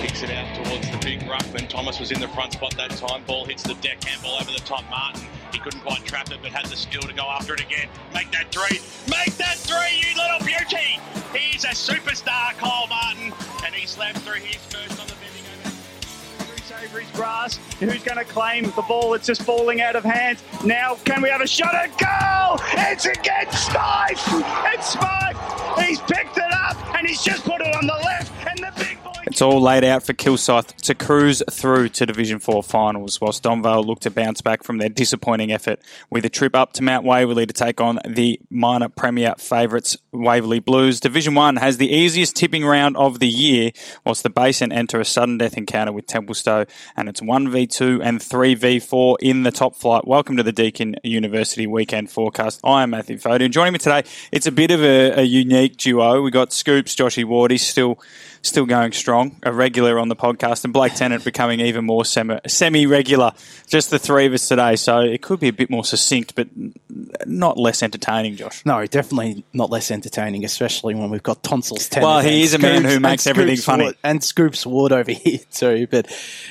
Kicks it out towards the big ruck when Thomas was in the front spot that time. Ball hits the deck, handball over the top. Martin, he couldn't quite trap it, but had the skill to go after it again. Make that three. Make that three, you little beauty. He's a superstar, Cole Martin, and he slammed through his first on the bending over. Avery's grass. Who's going to claim the ball? It's just falling out of hands. Now, can we have a shot at goal? It's against Smythe! It's Smythe! He's picked it up and he's just put it on the left, and the. It's all laid out for Kilsyth to cruise through to Division 4 finals, whilst Donvale look to bounce back from their disappointing effort with a trip up to Mount Waverley to take on the minor Premier favourites, Waverley Blues. Division 1 has the easiest tipping round of the year, whilst the Basin enter a sudden death encounter with Templestowe, and it's 1v2 and 3v4 in the top flight. Welcome to the Deakin University Weekend Forecast. I am Matthew Foden. Joining me today, it's a bit of a, a unique duo. We've got Scoops, Joshy Ward, he's still still going strong, a regular on the podcast, and Blake Tennant becoming even more semi regular. Just the three of us today, so it could be a bit more succinct, but not less entertaining, Josh. No, definitely not less entertaining, especially when we've got tonsils. Well, he is a man who makes everything funny. Ward- and Scoops Ward over here too. But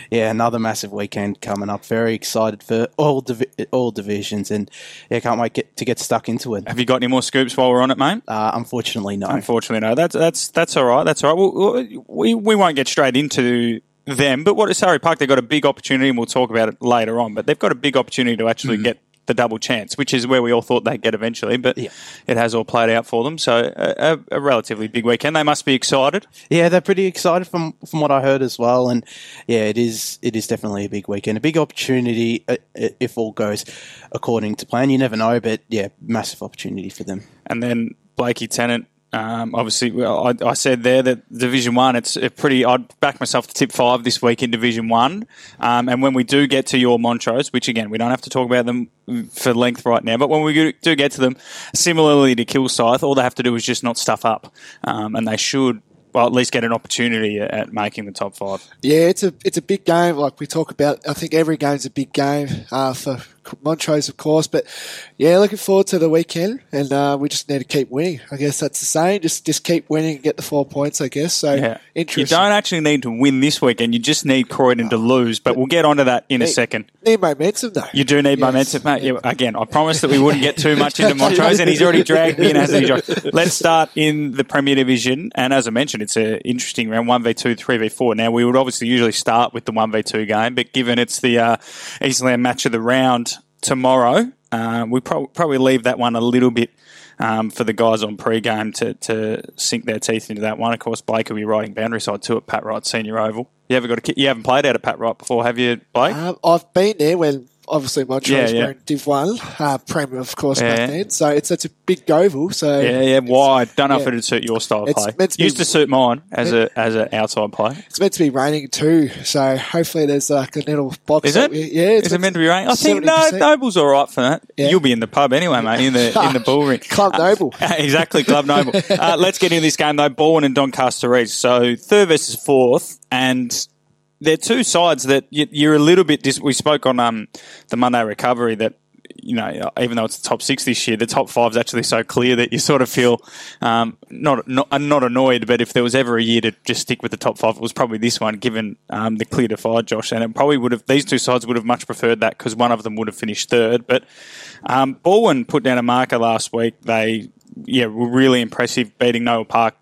yeah, another massive weekend coming up. Very excited for all divi- all divisions, and yeah, can't wait get, to get stuck into it. Have you got any more scoops while we're on it, mate? Uh, unfortunately, no. Unfortunately, no. That's that's that's all right. That's all right. Well, we we won't get straight into them, but what is Surrey Park? They've got a big opportunity, and we'll talk about it later on. But they've got a big opportunity to actually Mm. get the double chance, which is where we all thought they'd get eventually. But Yeah. it has all played out for them. So a, a, relatively big weekend. They must be excited. Yeah, they're pretty excited from from what I heard as well, and yeah, it is it is definitely a big weekend, a big opportunity uh, uh, if all goes according to plan. You never know, but yeah, massive opportunity for them. And then Blakey Tennant. Um, obviously, I, I said there that Division One, it's pretty. I'd back myself to tip five this week in Division One. Um, and when we do get to your Montrose, which again we don't have to talk about them for length right now, but when we do get to them, similarly to Kilsyth, all they have to do is just not stuff up, um, and they should. Well, at least get an opportunity at, at making the top five. Yeah, it's a it's a big game. Like we talk about, I think every game's a big game uh, for Montrose, of course. But yeah, looking forward to the weekend, and uh, we just need to keep winning. I guess that's the saying. Just just keep winning and get the four points. I guess. So Yeah. You don't actually need to win this weekend. You just need Croydon to lose, but we'll get onto that in a Need- second. need momentum though. You do need Yes. momentum, mate. Yeah, again, I promised that we wouldn't get too much into Montrose, and he's already dragged me in, hasn't he? Let's start in the Premier Division, and as I mentioned, it's an interesting round: one v two, three v four. Now, we would obviously usually start with the one v two game, but given it's the uh, Eastland match of the round tomorrow, uh, we pro- probably leave that one a little bit. Um, for the guys on pre-game to, to sink their teeth into that one, of course, Blake will be riding boundary side two at Pat Wright Senior Oval. You ever got a, you haven't played out at Pat Wright before, have you, Blake? Um, I've been there when obviously Montrose Yeah, yeah. Div One, uh, Premier of course Yeah. back then. So it's it's a big oval. So Yeah, yeah, wide. Don't know if it'd suit your style of It's play. meant to be- Used to suit mine as a as an outside play. It's meant to be raining too, so hopefully there's like a little box. Is it? we- yeah, it's Is it meant to be raining? I think 70%. Noble's all right for that. Yeah. You'll be in the pub anyway, mate. In the in the bull ring. Club Noble. exactly, Club Noble. Uh, let's get into this game though. Bourne and Doncaster East. So third versus fourth, and they're two sides that you, you're a little bit. Dis- we spoke on um, the Monday recovery that. You know, even though it's the top six this year, the top five is actually so clear that you sort of feel um, not not uh, not annoyed. But if there was ever a year to just stick with the top five, it was probably this one, given um, the clear to divide, Josh. And it probably would have these two sides would have much preferred that because one of them would have finished third. But um, Balwyn put down a marker last week. They yeah were really impressive, beating Noel Park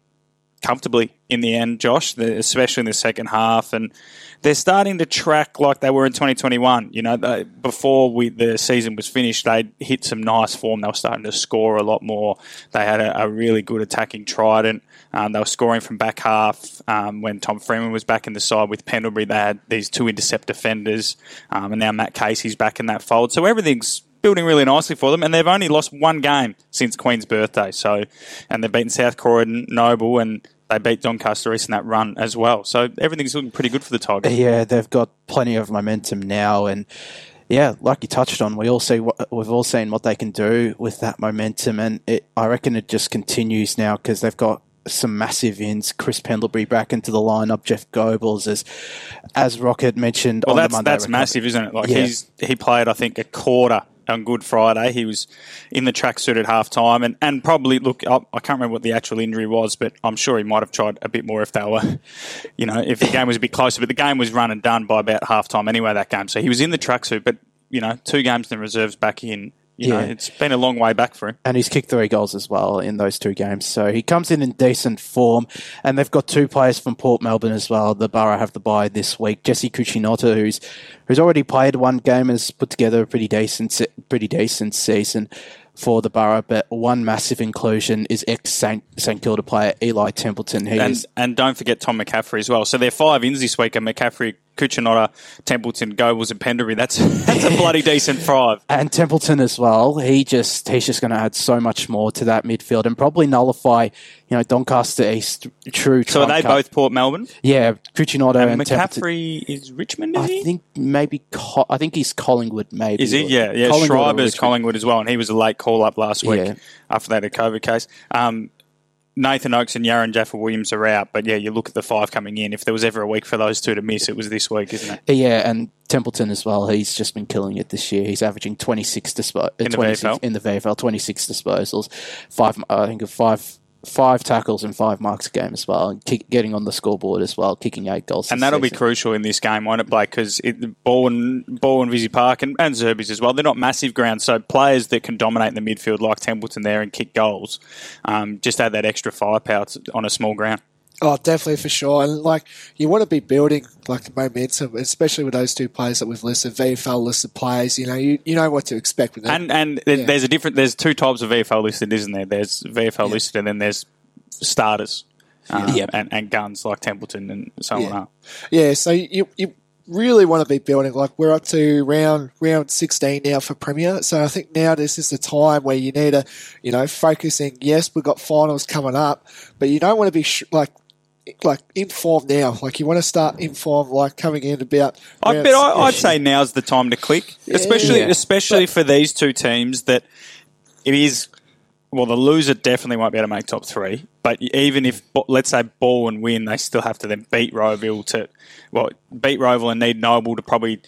comfortably in the end, Josh, especially in the second half. And they're starting to track like they were in 2021. You know, they, before we, the season was finished, they'd hit some nice form. They were starting to score a lot more. They had a, a really good attacking trident. Um, they were scoring from back half um, when Tom Freeman was back in the side with Pendlebury. They had these two intercept defenders, um, and now Matt Casey's back in that fold. So everything's building really nicely for them, and they've only lost one game since Queen's birthday. So, and they've beaten South Croydon, Noble, and they beat Doncaster East in that run as well. So everything's looking pretty good for the Tigers. Yeah, they've got plenty of momentum now, and yeah, like you touched on, we all see what we've all seen what they can do with that momentum, and it, I reckon it just continues now because they've got some massive ins. Chris Pendlebury back into the lineup, Jeff Goebbels, as as Rocket mentioned Well, on that's the Monday. that's recovery. massive, isn't it? Like Yeah. he's he played, I think, a quarter on Good Friday. He was in the tracksuit at half time and, and probably, look, I, I can't remember what the actual injury was, but I'm sure he might have tried a bit more if they were, you know, if the game was a bit closer. But the game was run and done by about half time anyway, that game. So he was in the tracksuit, but, you know, two games in the reserves back in. You know, Yeah. it's been a long way back for him. and he's kicked three goals as well in those two games. So he comes in in decent form, and they've got two players from Port Melbourne as well. The Borough have the bye this week. Jesse Cucinotta, who's who's already played one game, has put together a pretty decent pretty decent season for the Borough. But one massive inclusion is ex St Kilda player Eli Templeton. He And, is and don't forget Tom McCaffrey as well. So they're five ins this week, and McCaffrey, Cucinotta, Templeton, Gobles, and Pendlebury. That's that's a bloody decent five. and Templeton as well. He just he's just going to add so much more to that midfield and probably nullify you know Doncaster East true. So are they card. both Port Melbourne? Yeah, Cucinotta and, And Templeton. McCaffrey is Richmond, is I he? think maybe Co- I think he's Collingwood. Maybe Is he? Yeah, yeah. Collingwood Schreiber's Collingwood as well, and he was a late call up last week Yeah. after that a COVID case. Um, Nathan Oakes and Yaron Jaffa Williams are out, but yeah, you look at the five coming in. If there was ever a week for those two to miss, it was this week, isn't it? Yeah, and Templeton as well. He's just been killing it this year. He's averaging twenty six dispo- In the VFL? in the VFL, twenty six disposals, five I think of five five tackles and five marks a game as well, and kick, getting on the scoreboard as well, kicking eight goals. And that'll be crucial in this game, won't it, Blake? Because Ball and Ball and Vizzy Park and, and Zerbies as well. They're not massive grounds, so players that can dominate in the midfield like Templeton there and kick goals, um, just add that extra firepower on a small ground. Oh, definitely for sure. And like you want to be building like the momentum, especially with those two players that we've listed, VFL listed players. You know, you, you know what to expect with them. And and Yeah. there's a different. There's two types of VFL listed, isn't there? There's VFL listed, and then there's starters, um, Yep. and, and guns like Templeton and so on. Yeah. Up. yeah, so you you really want to be building. Like we're up to round round sixteen now for Premier, so I think now this is the time where you need to, you know, focusing. Yes, we've got finals coming up, but you don't want to be sh- like. Like in form now, like you want to start in form, like coming in about. I bet I, I'd say now's the time to click, especially Yeah. especially for these two teams that it is. Well, the loser definitely won't be able to make top three. But even if, let's say, Balwyn win, they still have to then beat Rowville to, well, beat Rowville and need Noble to probably.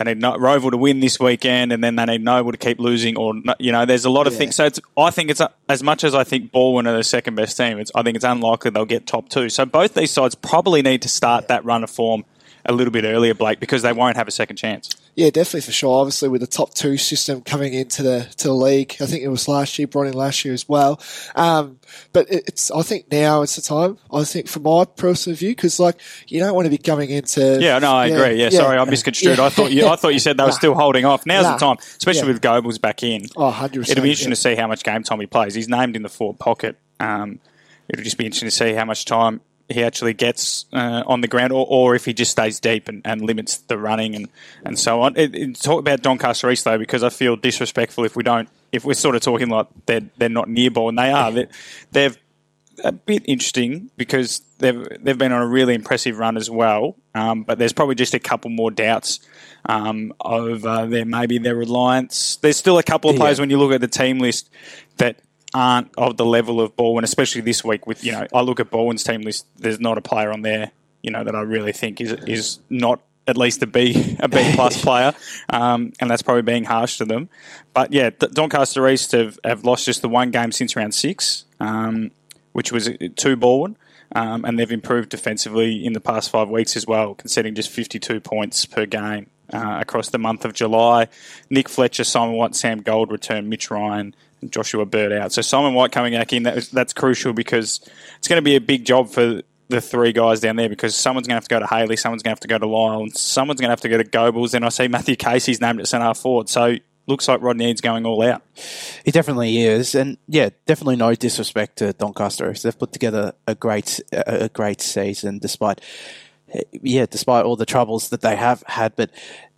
They need no, Roval to win this weekend, and then they need Noble to keep losing, or you know, there's a lot of Yeah. things. So it's, I think it's a, as much as I think Balwyn are the second best team. It's I think it's unlikely they'll get top two. So both these sides probably need to start that run of form a little bit earlier, Blake, because they won't have a second chance. Yeah, definitely for sure. Obviously, with the top two system coming into the to the league, I think it was last year, brought in last year as well. Um, but it- it's I think now it's the time. I think from my personal view, because like you don't want to be coming into Yeah, no, I agree. Yeah, sorry, I misconstrued. Yeah. I thought you, I thought you said they were Nah. still holding off. Now's Nah. the time, especially Yeah. with Goebbels back in. Oh, 100%. It'll be interesting yeah. to see how much game time he plays. He's named in the forward pocket. Um, it'll just be interesting to see how much time he actually gets uh, on the ground, or, or if he just stays deep and, and limits the running and, and so on. It, it, talk about Doncaster East though, because I feel disrespectful if we don't. If we're sort of talking like they're they're not near ball, and they are. They're, they've a bit interesting because they've they've been on a really impressive run as well. Um, but there's probably just a couple more doubts um, over their maybe their reliance. There's still a couple of players Yeah. when you look at the team list that aren't of the level of Balwyn, especially this week. With you know, I look at Balwyn's team list. There's not a player on there, you know, that I really think is is not at least a B a B plus player, um, and that's probably being harsh to them. But yeah, Doncaster East have, have lost just the one game since round six, um, which was two Balwyn. Um, and they've improved defensively in the past five weeks as well, conceding just 52 points per game uh, across the month of July. Nick Fletcher, Simon White, Sam Gold return, Mitch Ryan, Joshua Bird out. So Simon White coming back in, that, that's crucial because it's going to be a big job for the three guys down there because someone's going to have to go to Haley, someone's going to have to go to Lyle, and someone's going to have to go to Goebbels. Then I see Matthew Casey's named at centre forward. So looks like Rodney Eads going all out. He definitely is, and yeah, definitely no disrespect to Doncaster. They've put together a great, a great season, despite, yeah, despite all the troubles that they have had. But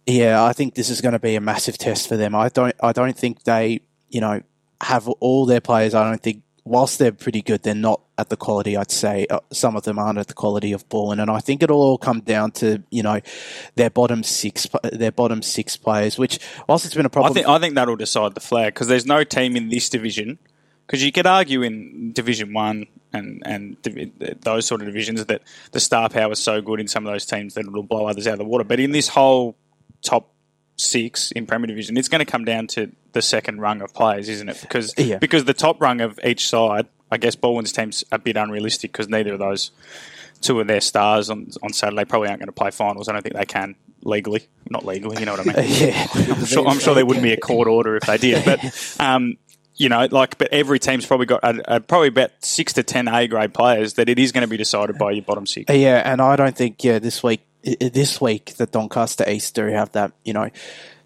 yeah, I think this is going to be a massive test for them. I don't, I don't think they, you know, have all their players. I don't think, whilst they're pretty good, they're not at the quality. I'd say uh, some of them aren't at the quality of Balwyn, and I think it'll all come down to you know their bottom six, their bottom six players. Which, whilst it's been a problem, think I think that'll decide the flag because there's no team in this division. Because you could argue in Division One and and those sort of divisions that the star power is so good in some of those teams that it'll blow others out of the water. But in this whole top six in Premier Division, it's going to come down to the second rung of players, isn't it? Because Yeah. because the top rung of each side, I guess Balwyn's team's a bit unrealistic because neither of those two of their stars on on Saturday probably aren't going to play finals. I don't think they can legally, not legally. You know what I mean? Yeah. I'm sure, I'm sure there wouldn't be a court order if they did, but um, you know, like, but every team's probably got a, a, probably about six to ten A grade players that it is going to be decided by your bottom six. Yeah, and I don't think yeah this week this week the Doncaster East do have that you know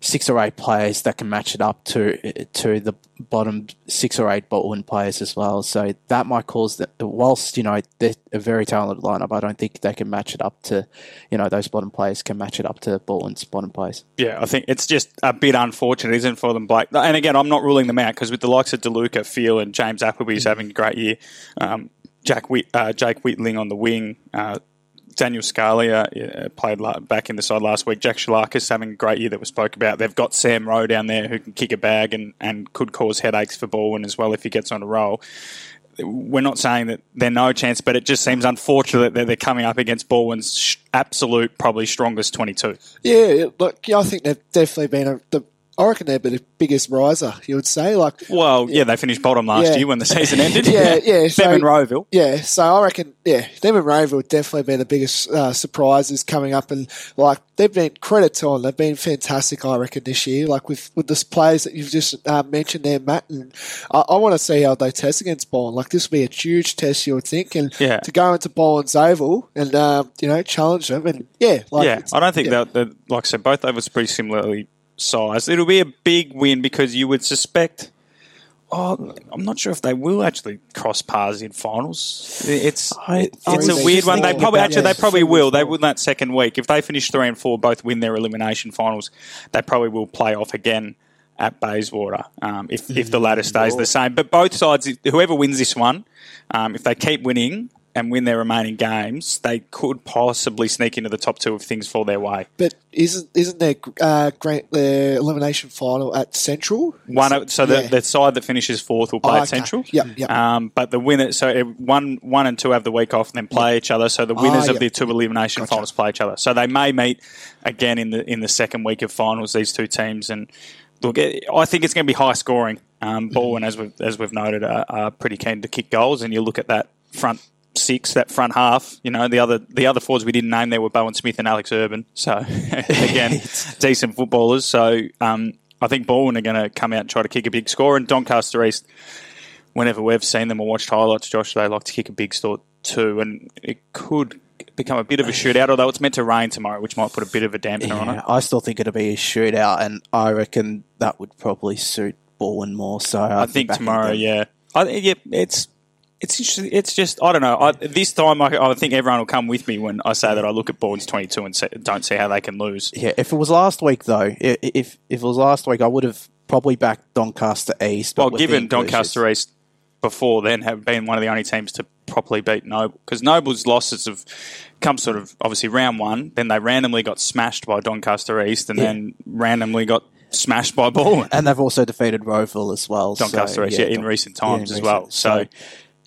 six or eight players that can match it up to to the bottom six or eight Balwyn players as well. So that might cause the whilst you know they're a very talented lineup, I don't think they can match it up to you know those bottom players can match it up to Balwyn's bottom players. Yeah, I think it's just a bit unfortunate, isn't it, for them, Blake? And again, I'm not ruling them out because with the likes of DeLuca, Phil, and James Appleby's having a great year. Um, Jack Whit, uh, Jake Whitling on the wing. Uh, Daniel Scalia uh, played back in the side last week. Jack Shalakis having a great year that we spoke about. They've got Sam Rowe down there who can kick a bag and, and could cause headaches for Balwyn as well if he gets on a roll. We're not saying that they're no chance, but it just seems unfortunate that they're coming up against Balwyn's absolute, probably strongest 22. Yeah, look, I think they've definitely been a, the. I reckon they're the biggest riser. You would say, like, Well, yeah, they finished bottom last Yeah. year when the season ended. Yeah, yeah, Them so- and Rowville. Yeah, so I reckon, yeah, them and would definitely be the biggest uh, surprises coming up, and like they've been credit to them, they've been fantastic. I reckon this year, like with with the players that you've just uh, mentioned there, Matt, and I, I want to see how they test against Balwyn. Like this will be a huge test, you would think, and Yeah. to go into Balwyn's Oval and um, you know challenge them, and yeah, like yeah, I don't think yeah. that, that, like I said, both of us pretty similarly sized. It'll be a big win because you would suspect. Oh, I'm not sure if they will actually cross paths in finals. It's I- it's I a was weird one. They probably actually that. they probably will. They football. win that second week if they finish three and four, both win their elimination finals. They probably will play off again at Bayswater um, if if the ladder stays the same. But both sides, whoever wins this one, um, if they keep winning and win their remaining games, they could possibly sneak into the top two if things fall their way. But isn't isn't there uh, great the elimination final at Central? One, of- so the, Yeah. the side that finishes fourth will play Oh, at okay. Central. Yep, yep. Um, but the winner, so uh, one, one and two have the week off and then play each other. So the winners Ah, of yep. the two elimination Gotcha. finals play each other. So they may meet again in the in the second week of finals. These two teams and look, I think it's going to be high scoring. Um, Balwyn, as we've as we've noted, are, are pretty keen to kick goals. And you look at that front six, that front half. You know, the other the other forwards we didn't name there were Bowen Smith and Alex Urban. So again, decent footballers. So um, I think Balwyn are going to come out and try to kick a big score. And Doncaster East, whenever we've seen them or watched highlights, Josh, they like to kick a big score too, and it could become a bit of a shootout. Although it's meant to rain tomorrow, which might put a bit of a dampener on it. I still think it'll be a shootout, and I reckon that would probably suit Balwyn more. So I be think tomorrow, yeah. I, yeah, it's it's interesting. It's just I don't know. I, this time, I, I think everyone will come with me when I say that I look at Balwyn's twenty two and say, don't see how they can lose. Yeah, if it was last week though, if if it was last week, I would have probably backed Doncaster East. Well, given Doncaster East before then have been one of the only teams to properly beat Noble because Noble's losses have come sort of obviously round one, then they randomly got smashed by Doncaster East, and Yeah. then randomly got smashed by Balwyn. and they've also defeated Rowville as well. Doncaster so, East, yeah, in Don- recent yeah, in times as recent- well. So.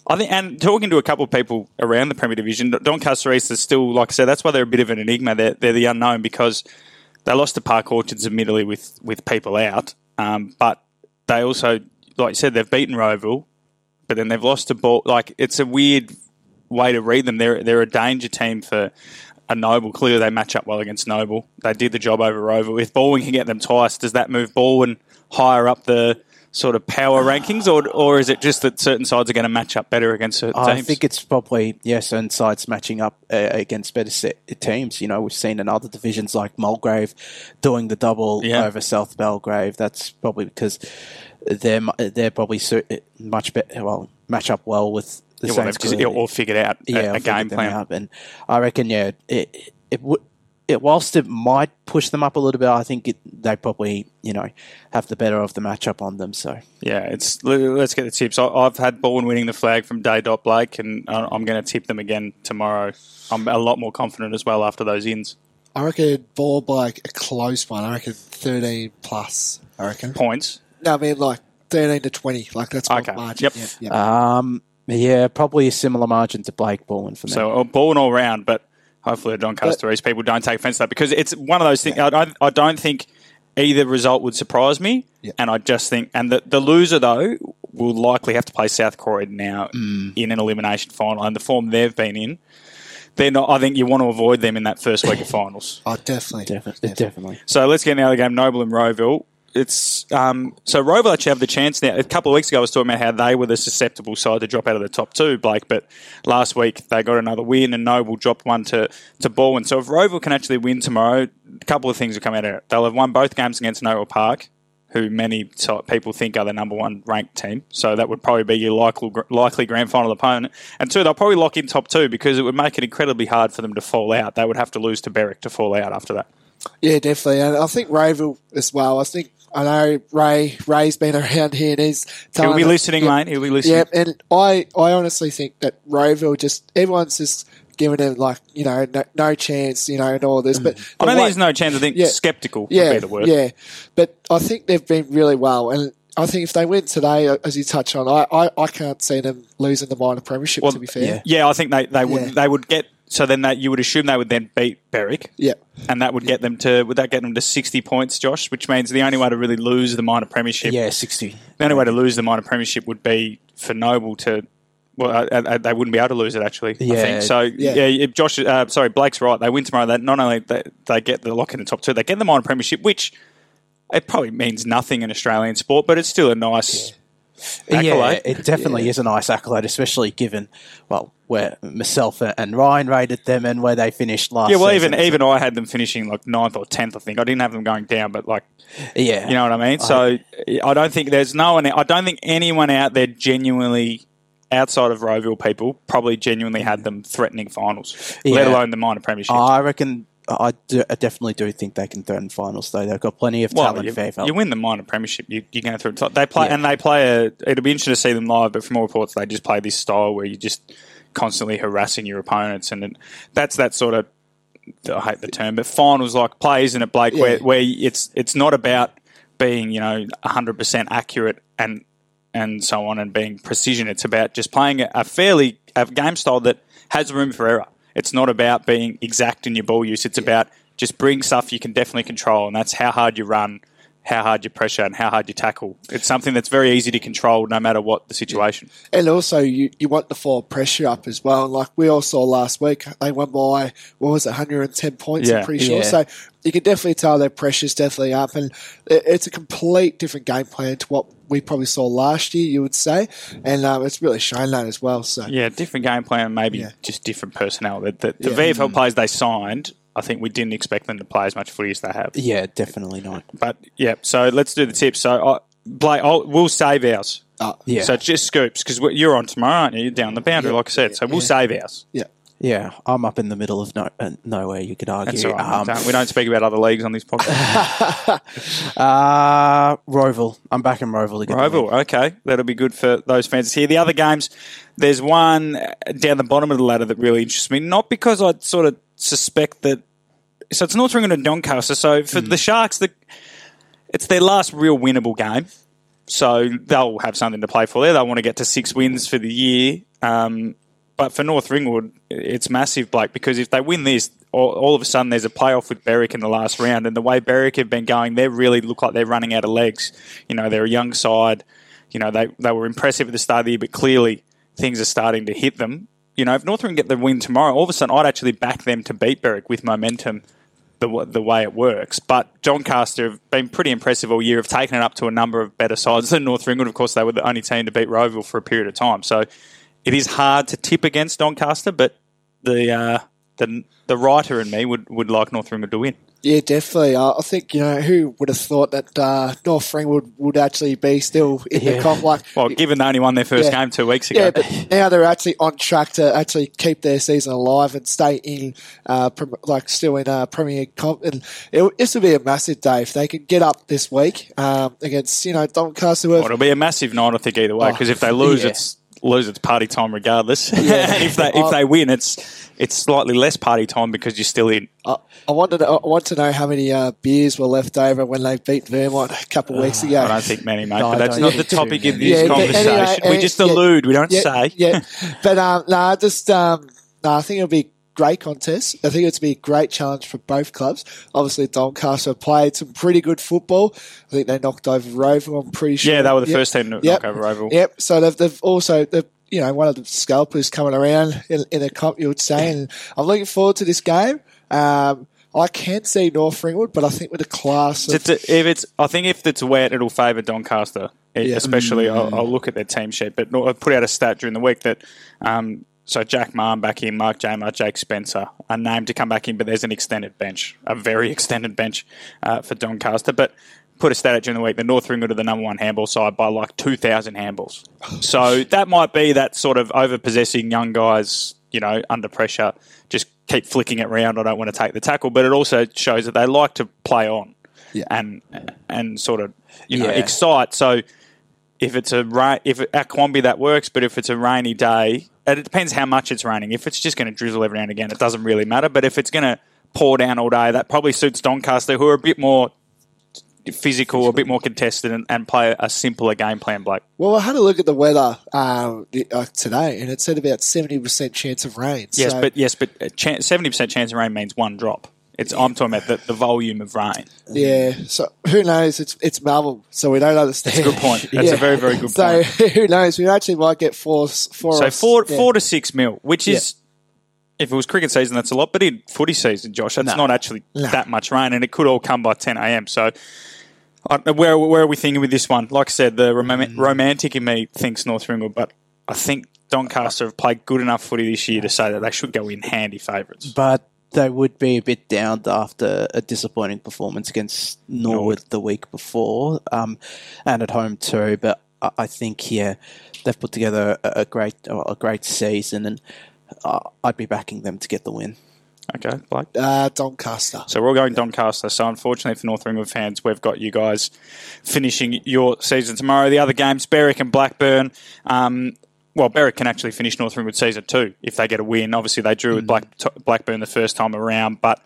I think, and talking to a couple of people around the Premier Division, Doncaster East is still, like I said, that's why they're a bit of an enigma. They're, they're the unknown because they lost to Park Orchards, admittedly, with, with people out. Um, but they also, like you said, they've beaten Rowville, but then they've lost to Ball. Like, it's a weird way to read them. They're, they're a danger team for a Noble. Clearly, they match up well against Noble. They did the job over Rowville. If Balwyn can get them twice, does that move Balwyn higher up the sort of power rankings, or or is it just that certain sides are going to match up better against certain I teams? think it's probably yeah, certain sides matching up uh, against better set teams. You know, we've seen in other divisions like Mulgrave doing the double Yeah. over South Belgrave. That's probably because they're they're probably much better. Well, match up well with the yeah, well, Saints. they've just all figured out a, yeah, a game plan. And I reckon, yeah, it it would. It, whilst it might push them up a little bit, I think it, they probably, you know, have the better of the matchup on them. So Yeah, it's let's get the tips. I, I've had Balwyn winning the flag from Day Dot Blake, and I- I'm going to tip them again tomorrow. I'm a lot more confident as well after those ins I reckon ball by like a close one. I reckon thirteen plus. I reckon. points. No, I mean like thirteen to twenty. Like that's my Okay. margin. Yep. Yeah, yeah. Um, yeah, probably a similar margin to Blake Balwyn for me. So uh, Balwyn all round, but hopefully the Doncaster people don't take offence to that because it's one of those things. I don't, I don't think either result would surprise me, and I just think, and the, the loser though will likely have to play South Croydon now Mm. in an elimination final, and the form they've been in. They're not. I think you want to avoid them in that first week of finals. Oh, definitely. Definitely, definitely. So let's get now the game. Noble and Roeville. It's um, so Rowville actually have the chance now. A couple of weeks ago, I was talking about how they were the susceptible side to drop out of the top two, Blake. But last week they got another win, and Noble dropped one to to Balwyn. So if Rowville can actually win tomorrow, a couple of things will come out of it. They'll have won both games against Noble Park, who many people think are the number one ranked team. So that would probably be your likely likely grand final opponent. And two, they'll probably lock in top two because it would make it incredibly hard for them to fall out. They would have to lose to Berwick to fall out after that. Yeah, definitely. And I think Rayville as well. I think I know Ray. Ray's been around here and he's telling He'll be listening, yeah, mate. He'll be listening. Yeah, and I, I honestly think that Rayville just everyone's just giving him like you know no, no chance, you know, and all this. But mm-hmm. I the don't think there's no chance. I think Yeah. skeptical would yeah, be the word. yeah. But I think they've been really well, and I think if they win today, as you touch on, I, I, I can't see them losing the minor premiership. Well, to be fair, yeah. Yeah, I think they, they would Yeah. they would get so then that you would assume they would then beat Berwick. yeah. And that would get them to would that get them to sixty points, Josh? Which means the only way to really lose the minor premiership, Yeah, 60. the only way to lose the minor premiership would be for Noble to. Well, uh, uh, they wouldn't be able to lose it actually. I Yeah. think so. Yeah. Yeah, if Josh. Uh, sorry, Blake's right. They win tomorrow. That not only they, they get the lock in the top two, they get the minor premiership, which it probably means nothing in Australian sport, but it's still a nice Yeah, accolade. it definitely is a nice accolade, especially given, well, where myself and Ryan rated them and where they finished last Yeah, well, season. even even I had them finishing like ninth or tenth. I think I didn't have them going down, but like yeah. you know what I mean. So I don't think there's no one. I don't think anyone out there genuinely outside of Rowville people probably genuinely had them threatening finals, let alone the minor premiership. I reckon, I, do, I definitely do think they can threaten finals, though. They've got plenty of well, talent, you, VFL. you win the minor premiership, you, you're going through. the. They play Yeah. and they play a. It'll be interesting to see them live, but from all reports, they just play this style where you're just constantly harassing your opponents, and it, that's that sort of. I hate the term, but finals like plays isn't it, Blake? Where Yeah. where it's it's not about being you know 100 percent accurate and and so on and being precision. It's about just playing a, a fairly a game style that has room for error. It's not about being exact in your ball use. It's about just bring stuff you can definitely control, and that's how hard you run, how hard you pressure, and how hard you tackle. It's something that's very easy to control, no matter what the situation. And also, you, you want the forward pressure up as well. And like we all saw last week, they won by, what was it, 110 points, Yeah. I'm pretty sure. Yeah. So you can definitely tell their pressure's definitely up. And it, it's a complete different game plan to what we probably saw last year, you would say. And um, it's really shown that as well. So Yeah, different game plan, maybe Yeah. just different personnel. The, the, the Yeah. VFL players they signed, I think we didn't expect them to play as much footy as they have. yeah, definitely not. But yeah, so let's do the tips. So I, Blake, I'll, we'll save ours. uh, Yeah. So just scoops because you're on tomorrow, aren't you? You're down the boundary, Yeah. like I said. So we'll save ours. yeah. Yeah, I'm up in the middle of no, uh, nowhere, you could argue. That's all right. Um, don't- we don't speak about other leagues on this podcast. uh, Roval. I'm back in Roval again. Roval, okay, that'll be good for those fans here. The other games, there's one down the bottom of the ladder that really interests me. Not because I sort of suspect that. So it's North Ringwood and Doncaster. So for the Sharks, the, it's their last real winnable game. So they'll have something to play for there. They'll want to get to six wins for the year. Um, but for North Ringwood, it's massive, Blake, because if they win this, all, all of a sudden there's a playoff with Berwick in the last round. And the way Berwick have been going, they really look like they're running out of legs. You know, they're a young side. You know, they, they were impressive at the start of the year, but clearly things are starting to hit them. You know, if North Ringwood get the win tomorrow, all of a sudden I'd actually back them to beat Berwick with momentum the, the way it works. But Doncaster have been pretty impressive all year, have taken it up to a number of better sides than North Ringwood. Of course, they were the only team to beat Rowville for a period of time. So it is hard to tip against Doncaster, but the uh, the the writer in me would, would like North Ringwood to win. Yeah, definitely. Uh, I think you know who would have thought that uh, North Ringwood would actually be still in the Yeah. comp. Like, Well, given they only won their first Yeah. game two weeks ago. yeah, but now they're actually on track to actually keep their season alive and stay in, uh, like still in uh, Premier Comp. And it, this would be a massive day if they could get up this week um, against you know Doncaster. Well, it'll be a massive night, I think, either way. Oh, Because if they lose, yeah. it's lose, it's party time regardless. and if they Oh. if they win, it's it's slightly less party time because you're still in. I, I wanted. To, I want to know how many uh, beers were left over when they beat Vermont a couple of weeks ago. I don't think many, mate. No, but that's don't the topic of this Yeah, conversation. anyway, we uh, just yeah. allude. We don't yeah, say. Yeah, but um, no, just um, no, I think it'll be a great contest. I think it's be a great challenge for both clubs. Obviously, Doncaster played some pretty good football. I think they knocked over Rover. I'm pretty sure. Yeah, they were the Yep. first team to Yep. knock over Oval. Yep. So they've, they've also they've, you know one of the scalpers coming around in, in the comp. You would say, and I'm looking forward to this game. Um, I can see North Ringwood, but I think with the class of It's a- if it's, I think if it's wet, it'll favour Doncaster. Yeah. Especially, I'll, I'll look at their team sheet. But I put out a stat during the week that um, so Jack Marn back in, Mark Jamer, Jake Spencer are named to come back in, but there's an extended bench, a very extended bench uh, for Doncaster. But put a stat out during the week. The North Ringwood are the number one handball side by like two thousand handballs. So that might be that sort of over possessing young guys, you know, under pressure, just keep flicking it round. I don't want to take the tackle, but it also shows that they like to play on Yeah. and and sort of you know Yeah. excite. So if it's a rain, if it, at Quambee that works, but if it's a rainy day, and it depends how much it's raining. If it's just going to drizzle every now and again, it doesn't really matter. But if it's going to pour down all day, that probably suits Doncaster, who are a bit more physical, a bit more contested, and, and play a simpler game plan. Blake. Well, I had a look at the weather um, uh, today, and it said about seventy percent chance of rain. Yes, So, but yes, but seventy percent chance of rain means one drop. It's I'm talking about the, the volume of rain. yeah. So who knows? It's it's Melbourne, so we don't understand. That's a good point. That's a very very good so point. So who knows? We actually might get four four. So or- four yeah. four to six mil, which is if it was cricket season, that's a lot. But in footy season, Josh, that's No. not actually No. that much rain, and it could all come by ten a.m. So. I, where where are we thinking with this one? Like I said, the rom- Mm. romantic in me thinks North Ringwood, but I think Doncaster have played good enough footy this year to say that they should go in handy favourites. but they would be a bit downed after a disappointing performance against Norwood the week before, um, and at home too. But I think yeah, they've put together a, a great a great season, and uh, I'd be backing them to get the win. Okay, Blake. uh, Doncaster. So we're all going Doncaster. So unfortunately for North Ringwood fans, we've got you guys finishing your season tomorrow. The other games, Berwick and Blackburn. Um, well, Berwick can actually finish North Ringwood season two if they get a win. Obviously, they drew with Black, t- Blackburn the first time around, but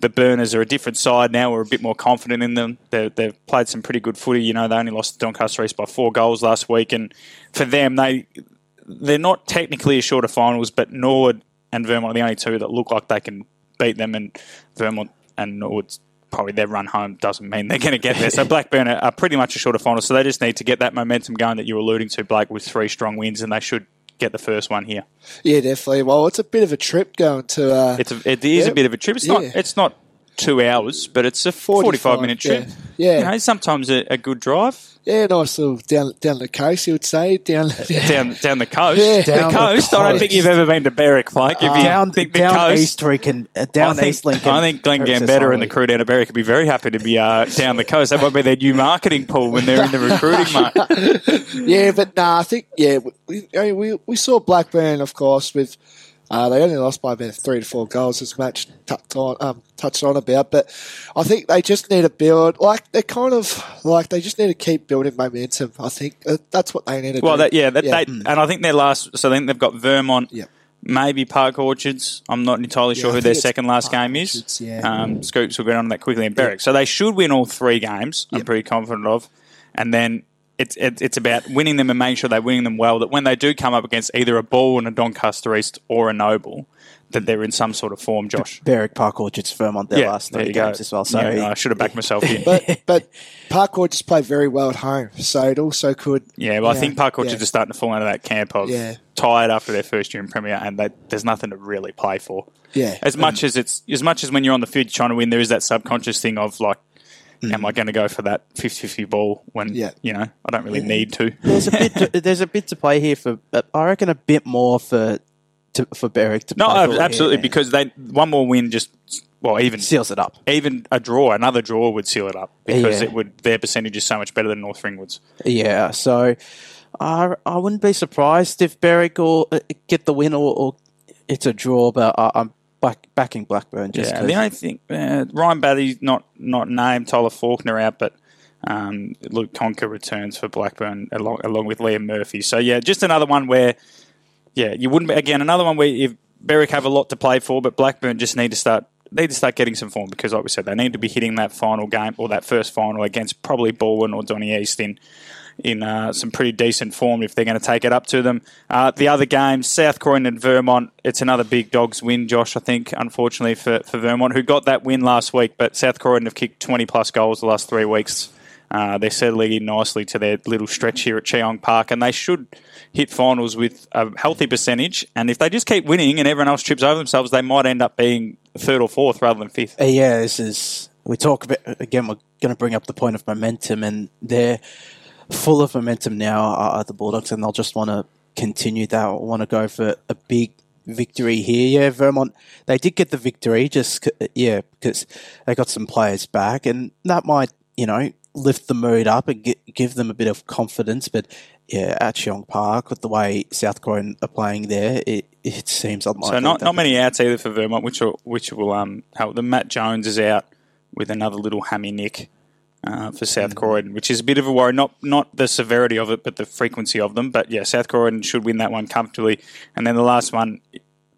the Burners are a different side now. We're a bit more confident in them. They're, they've played some pretty good footy. You know, they only lost to Doncaster East by four goals last week, and for them, they they're not technically short of finals, but Norwood and Vermont are the only two that look like they can beat them, and Vermont and Norwood's probably their run home doesn't mean they're going to get there. So Blackburn are, pretty much a shorter final, so they just need to get that momentum going that you're alluding to, Blake, with three strong wins, and they should get the first one here. Yeah, definitely. Well, it's a bit of a trip going to. Uh, It's a, it is Yeah. a bit of a trip. It's not it's not two hours, but it's a 45, 45, minute trip. yeah. Yeah. You know, sometimes a, a good drive yeah, nice little down down the coast. You would say down. down down the coast. Yeah. the Down the coast. I don't think you've ever been to Berwick, Blake. If you down think the down coast, East Lincoln, uh, down I think, East Lincoln. I think Glenn Princess Gambetta and the crew down at Berwick would be very happy to be uh, down the coast. That might be their new marketing pool when they're in the recruiting market. yeah, but nah, I think yeah, we I mean, we, we saw Blackburn, of course, with uh, they only lost by about three to four goals. As match touched on um, touched on about, but I think they just need to build like they're kind of like they just need to keep building momentum. I think uh, that's what they need to Well, do. that, yeah, that, They, and I think their last. So I think they've got Vermont. Yep. Maybe Park Orchards. I'm not entirely sure who their second last Park game is. Orchards, yeah. Um, Scoops will get on that quickly in Berwick. So they should win all three games. I'm pretty confident of. And then it's it, it's about winning them and making sure they're winning them well. That when they do come up against either a Balwyn a Doncaster East or a Noble, that they're in some sort of form. Josh. Berwick Park Orchards Vermont their yeah, last three you go. games as well. So Yeah, I should have backed myself in. but but Parkour just played very well at home, so it also could. Yeah, well, I Yeah, think Park Orchards yeah. are starting to fall into that camp of Yeah. tired after their first year in Premier, and they, there's nothing to really play for. Yeah. as much as it's as much as when you're on the field trying to win, there is that subconscious thing of like, am I going to go for that 50-50 ball when Mm. Yeah. you know I don't really need to? there's a bit to, there's a bit to play here for. uh, I reckon a bit more for to, for Berwick to No, play ab- absolutely, here. because they one more win just well even seals it up. even a draw, another draw would seal it up because Yeah. it would their percentage is so much better than North Ringwood's. Yeah, so I I wouldn't be surprised if Berwick will uh, get the win or, or it's a draw, but I, I'm back, backing Blackburn just Yeah, the only thing uh, Ryan Batty's not not named Tyler Faulkner out, but um, Luke Conker returns for Blackburn along along with Liam Murphy. So yeah, just another one where yeah you wouldn't be, again another one where if Berwick have a lot to play for, but Blackburn just need to start need to start getting some form because like we said they need to be hitting that final game or that first final against probably Balwyn or Donny East in uh, some pretty decent form if they're going to take it up to them. Uh, the other games, South Croydon and Vermont, it's another big dogs win, Josh, I think, unfortunately for, for Vermont, who got that win last week, but South Croydon have kicked 20 plus goals the last three weeks. Uh, they're settling in nicely to their little stretch here at Cheong Park, and they should hit finals with a healthy percentage. And if they just keep winning and everyone else trips over themselves, they might end up being third or fourth rather than fifth. Uh, yeah, this is. We talk about again. We're going to bring up the point of momentum, and they're full of momentum now. Are the Bulldogs, and they'll just want to continue that. Want to go for a big victory here. Yeah, Vermont. They did get the victory, just yeah, because they got some players back, and that might you know lift the mood up and get, give them a bit of confidence. But yeah, at Cheong Park, with the way South Croydon are playing there, it, it seems unlikely. So not not many outs either for Vermont, which will which will um help them. Matt Jones is out with another little hammy nick. Uh, for South. Croydon, which is a bit of a worry. Not not the severity of it, but the frequency of them. But yeah, South Croydon should win that one comfortably. And then the last one,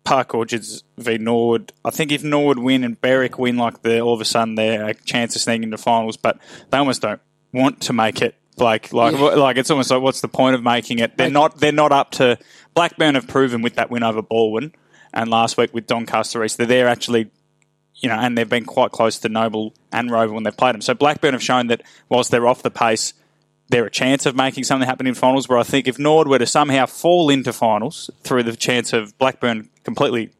Park Orchards v Norwood. I think if Norwood win and Berwick win, like the all of a sudden they're a chance of sneaking into finals, but they almost don't want to make it. Like, like, yeah. like it's almost like, what's the point of making it? They're not, they're not up to. Blackburn have proven with that win over Balwyn, and last week with Doncaster East, that they're actually, you know, and they've been quite close to Noble and Rover when they've played them. So Blackburn have shown that whilst they're off the pace, they're a chance of making something happen in finals. Where I think if Nord were to somehow fall into finals through the chance of Blackburn completely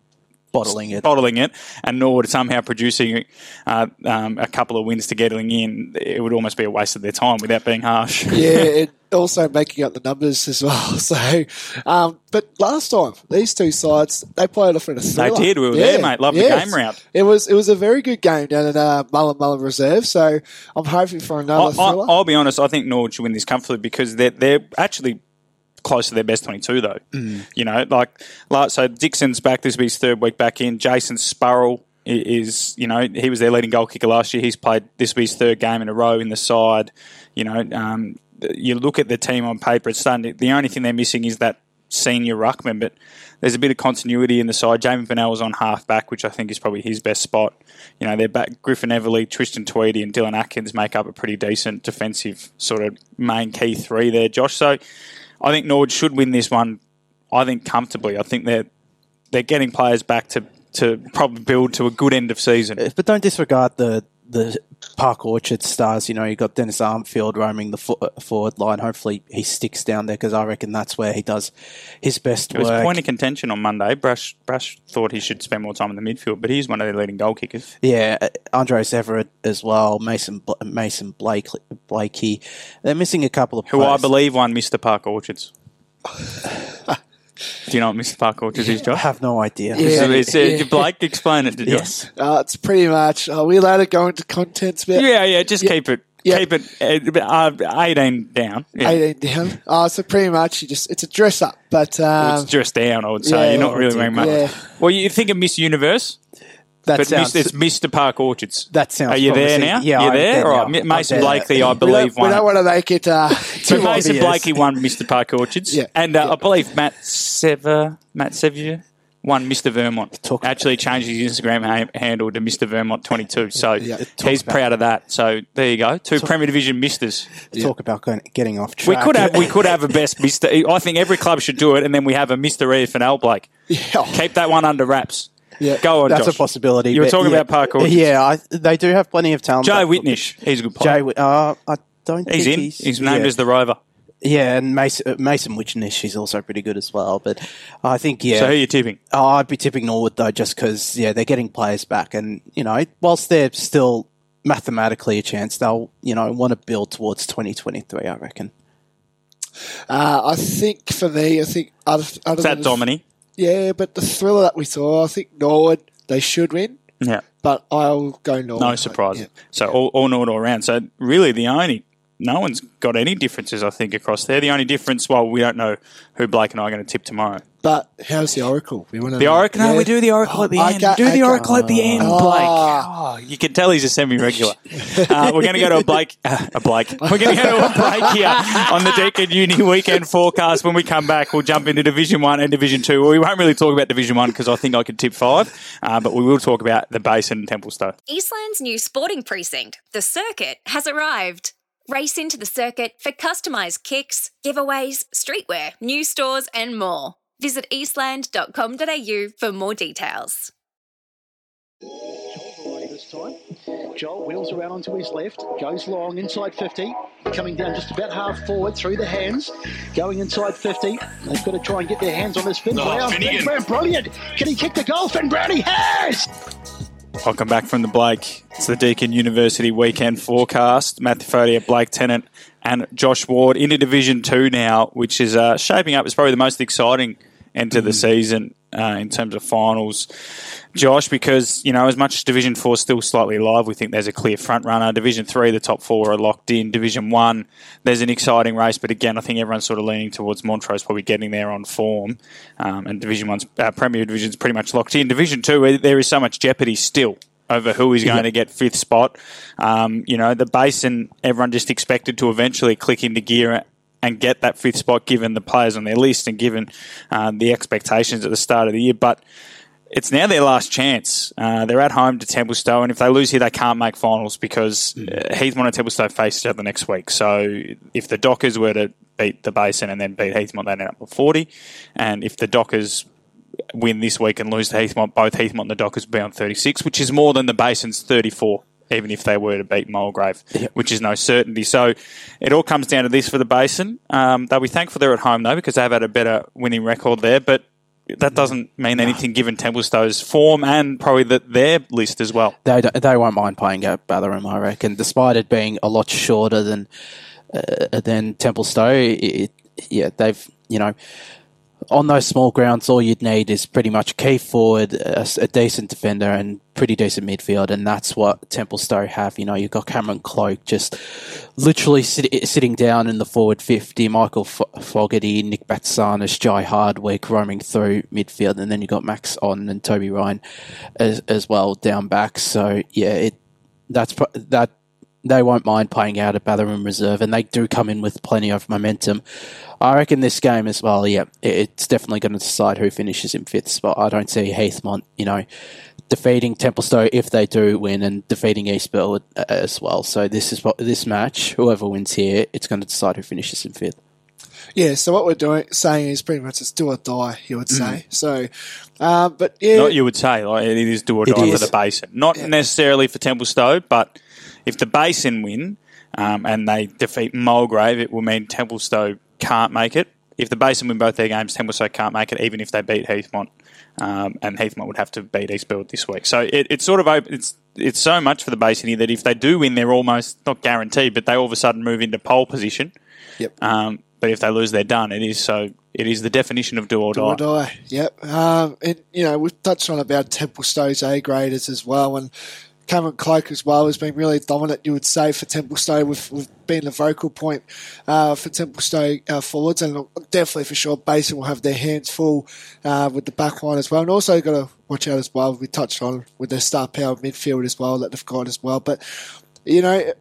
bottling it, bottling it, and Nord somehow producing uh, um, a couple of wins to getting in, it would almost be a waste of their time without being harsh. Yeah, and also making up the numbers as well. So, um, but last time these two sides they played off in a thriller. They did. We were yeah. there, mate. Loved yeah, the game round. It was it was a very good game down at uh, Mullum Mullum Reserve. So I'm hoping for another. I, will be honest. I think Nord should win this comfortably because they're they're actually close to their best 22, though. Mm. You know, like, like, so Dixon's back. This will be his third week back in. Jason Spurrell is, you know, he was their leading goal kicker last year. He's played, this will be his third game in a row in the side. You know, um, you look at the team on paper, it's starting to, the only thing they're missing is that senior ruckman, but there's a bit of continuity in the side. Jamie Bennell was on half back, which I think is probably his best spot. You know, they're back. Griffin Everly, Tristan Tweedy, and Dylan Atkins make up a pretty decent defensive sort of main key three there, Josh. So I think Nord should win this one. I think comfortably. I think they're they're getting players back to to probably build to a good end of season. But don't disregard the the Park Orchard stars. You know, you got Dennis Armfield roaming the forward line. Hopefully, he sticks down there because I reckon that's where he does his best it work. was point of contention on Monday. Brush Brash thought he should spend more time in the midfield, but he's one of their leading goal kickers. Yeah, uh, Andres Everett as well. Mason Mason Blake Blakey. They're missing a couple of who players. I believe won Mr. Park Orchards. Do you know what Mr. Park Orchard is, Josh? I have no idea. Yeah, it's, it's, uh, Blake, explain it to Yes. Uh, it's pretty much, are we allowed to go into contents bit? Yeah, yeah, just yeah. keep it. Yeah. Keep it uh, 18 down. Yeah. 18 down. Uh, so pretty much, you just it's a dress up, but um, well, it's dress down. I would say you're not really wearing much. Well, you think of Miss Universe. That but sounds, it's Mr. Park Orchards. That sounds. Are you promising. there now? Yeah, you there? All right. Mason Blakely, I believe, we don't, we don't want to make it uh, too Mason Blakely won Mr. Park Orchards, yeah. and uh, yeah. I believe Matt Sever, Matt Sevier won Mr. Vermont. Talk Actually changed his Instagram ha- handle to Mr. Vermont 22. So yeah, he's proud of that. So there you go. Two talk, Premier Division Misters. Talk about going, getting off track. We could have we could have a best Mister. I think every club should do it, and then we have a Mister E for Al Blake. Yeah. Keep that one under wraps. Yeah, go on. That's Josh. a possibility. You were talking yeah, about parkour. Yeah, I, they do have plenty of talent. Jay Whitnish, he's a good player. Jay, uh, I don't. He's in. He's, he's named yeah. as the Rover. Yeah, and Mason, uh, Mason Witchnish is also pretty good as well. But I think yeah. So who are you tipping? Oh, I'd be tipping Norwood though, just because yeah they're getting players back, and you know whilst they're still mathematically a chance, they'll you know want to build towards twenty twenty three. I reckon. Uh, I think for me, I think other, other is that Domini? Yeah, but the thriller that we saw, I think Norwood they should win. Yeah. But I'll go Norwood. No surprise. Yeah. So all, all Norwood all around. So really the only no one's got any differences, I think, across there. The only difference, well, we don't know who Blake and I are going to tip tomorrow. But how's the Oracle? We want to the Oracle? No, we do the Oracle oh, at the end. we do the Oracle at the end, oh. Blake. Oh, you can tell he's a semi-regular. uh, we're going to go to a Blake, uh, a Blake. We're going to go to a break here on the Deakin Uni weekend forecast. When we come back, we'll jump into Division One and Division Two. Well, we won't really talk about Division One because I think I could tip five, uh, but we will talk about the Basin and Templestowe. Eastland's new sporting precinct, the Circuit, has arrived. Race into the circuit for customised kicks, giveaways, streetwear, new stores, and more. Visit eastland.com.au for more details. Joel's already this time. Joel wheels around onto his left, goes long inside 50, coming down just about half forward through the hands, going inside 50. They've got to try and get their hands on this Finn Oh, Brown. Finn Brown, brilliant. Can he kick the goal? Finn Brown, he has! Welcome back from the Blake. It's the Deakin University weekend forecast. Matthew Fodia, Blake Tennant, and Josh Ward into Division Two now, which is uh, shaping up. It's probably the most exciting end to the season uh, in terms of finals. Josh, because you know, as much as Division Four is still slightly alive, we think there's a clear front runner. Division Three, the top four are locked in. Division One, there's an exciting race, but again, I think everyone's sort of leaning towards Montrose probably getting there on form. Um, and Division One's uh, Premier Division's pretty much locked in. Division Two, there is so much jeopardy still over who is going to get fifth spot. Um, you know, the basin, everyone just expected to eventually click into gear and get that fifth spot given the players on their list and given um, the expectations at the start of the year. But it's now their last chance. Uh, they're at home to Templestowe, and if they lose here, they can't make finals because uh, Heathmont and Templestowe face each other next week. So if the Dockers were to beat the Basin and then beat Heathmont, they'd end up with 40. And if the Dockers win this week and lose to Heathmont, both Heathmont and the Dockers will be on 36, which is more than the Basin's 34. Even if they were to beat Mulgrave, which is no certainty. So it all comes down to this for the Basin. Um, they'll be thankful they're at home, though, because they've had a better winning record there. But that doesn't mean anything given Templestowe's form and probably the, their list as well. They they won't mind playing at Batterham, I reckon, despite it being a lot shorter than uh, than Templestowe. It, it, yeah, they've you know on those small grounds, all you'd need is pretty much a key forward, a decent defender, and pretty decent midfield, and that's what Templestowe have. You know, you've got Cameron Cloak just literally sit, sitting down in the forward fifty, Michael F- Fogarty, Nick Batsanis, Jai Hardwick roaming through midfield, and then you've got Max On and Toby Ryan as, as well down back. So yeah, it that's that they won't mind playing out at Batterham Reserve, and they do come in with plenty of momentum. I reckon this game as well, yeah, it's definitely going to decide who finishes in fifth spot. I don't see Heathmont, you know, defeating Templestowe if they do win, and defeating East Burwood as well. So this is what this match, whoever wins here, it's going to decide who finishes in fifth. Yeah, so what we're doing saying is pretty much it's do or die, you would say. So, uh, but yeah, Not you would say, like it is do or It die for the Basin. Not necessarily for Templestowe, but if the Basin win um, and they defeat Mulgrave, it will mean Templestowe can't make it. If the Basin win both their games, Templestowe can't make it, even if they beat Heathmont. Um, and Heathmont would have to beat Eastfield this week. So it, it's sort of open, it's it's so much for the Basin here that if they do win, they're almost not guaranteed, but they all of a sudden move into pole position. Yep. Um, but if they lose, they're done. It is so. It is the definition of do or do die. or die. Yep. Um, and you know we've touched on about Templestowe's A graders as well, and Cameron Cloak as well has been really dominant. You would say for Templestowe, with with being the vocal point uh, for Templestowe uh, forwards, and definitely for sure, Basin will have their hands full uh, with the back line as well, and also got to watch out as well. We touched on with their star power midfield as well that they've got as well, but you know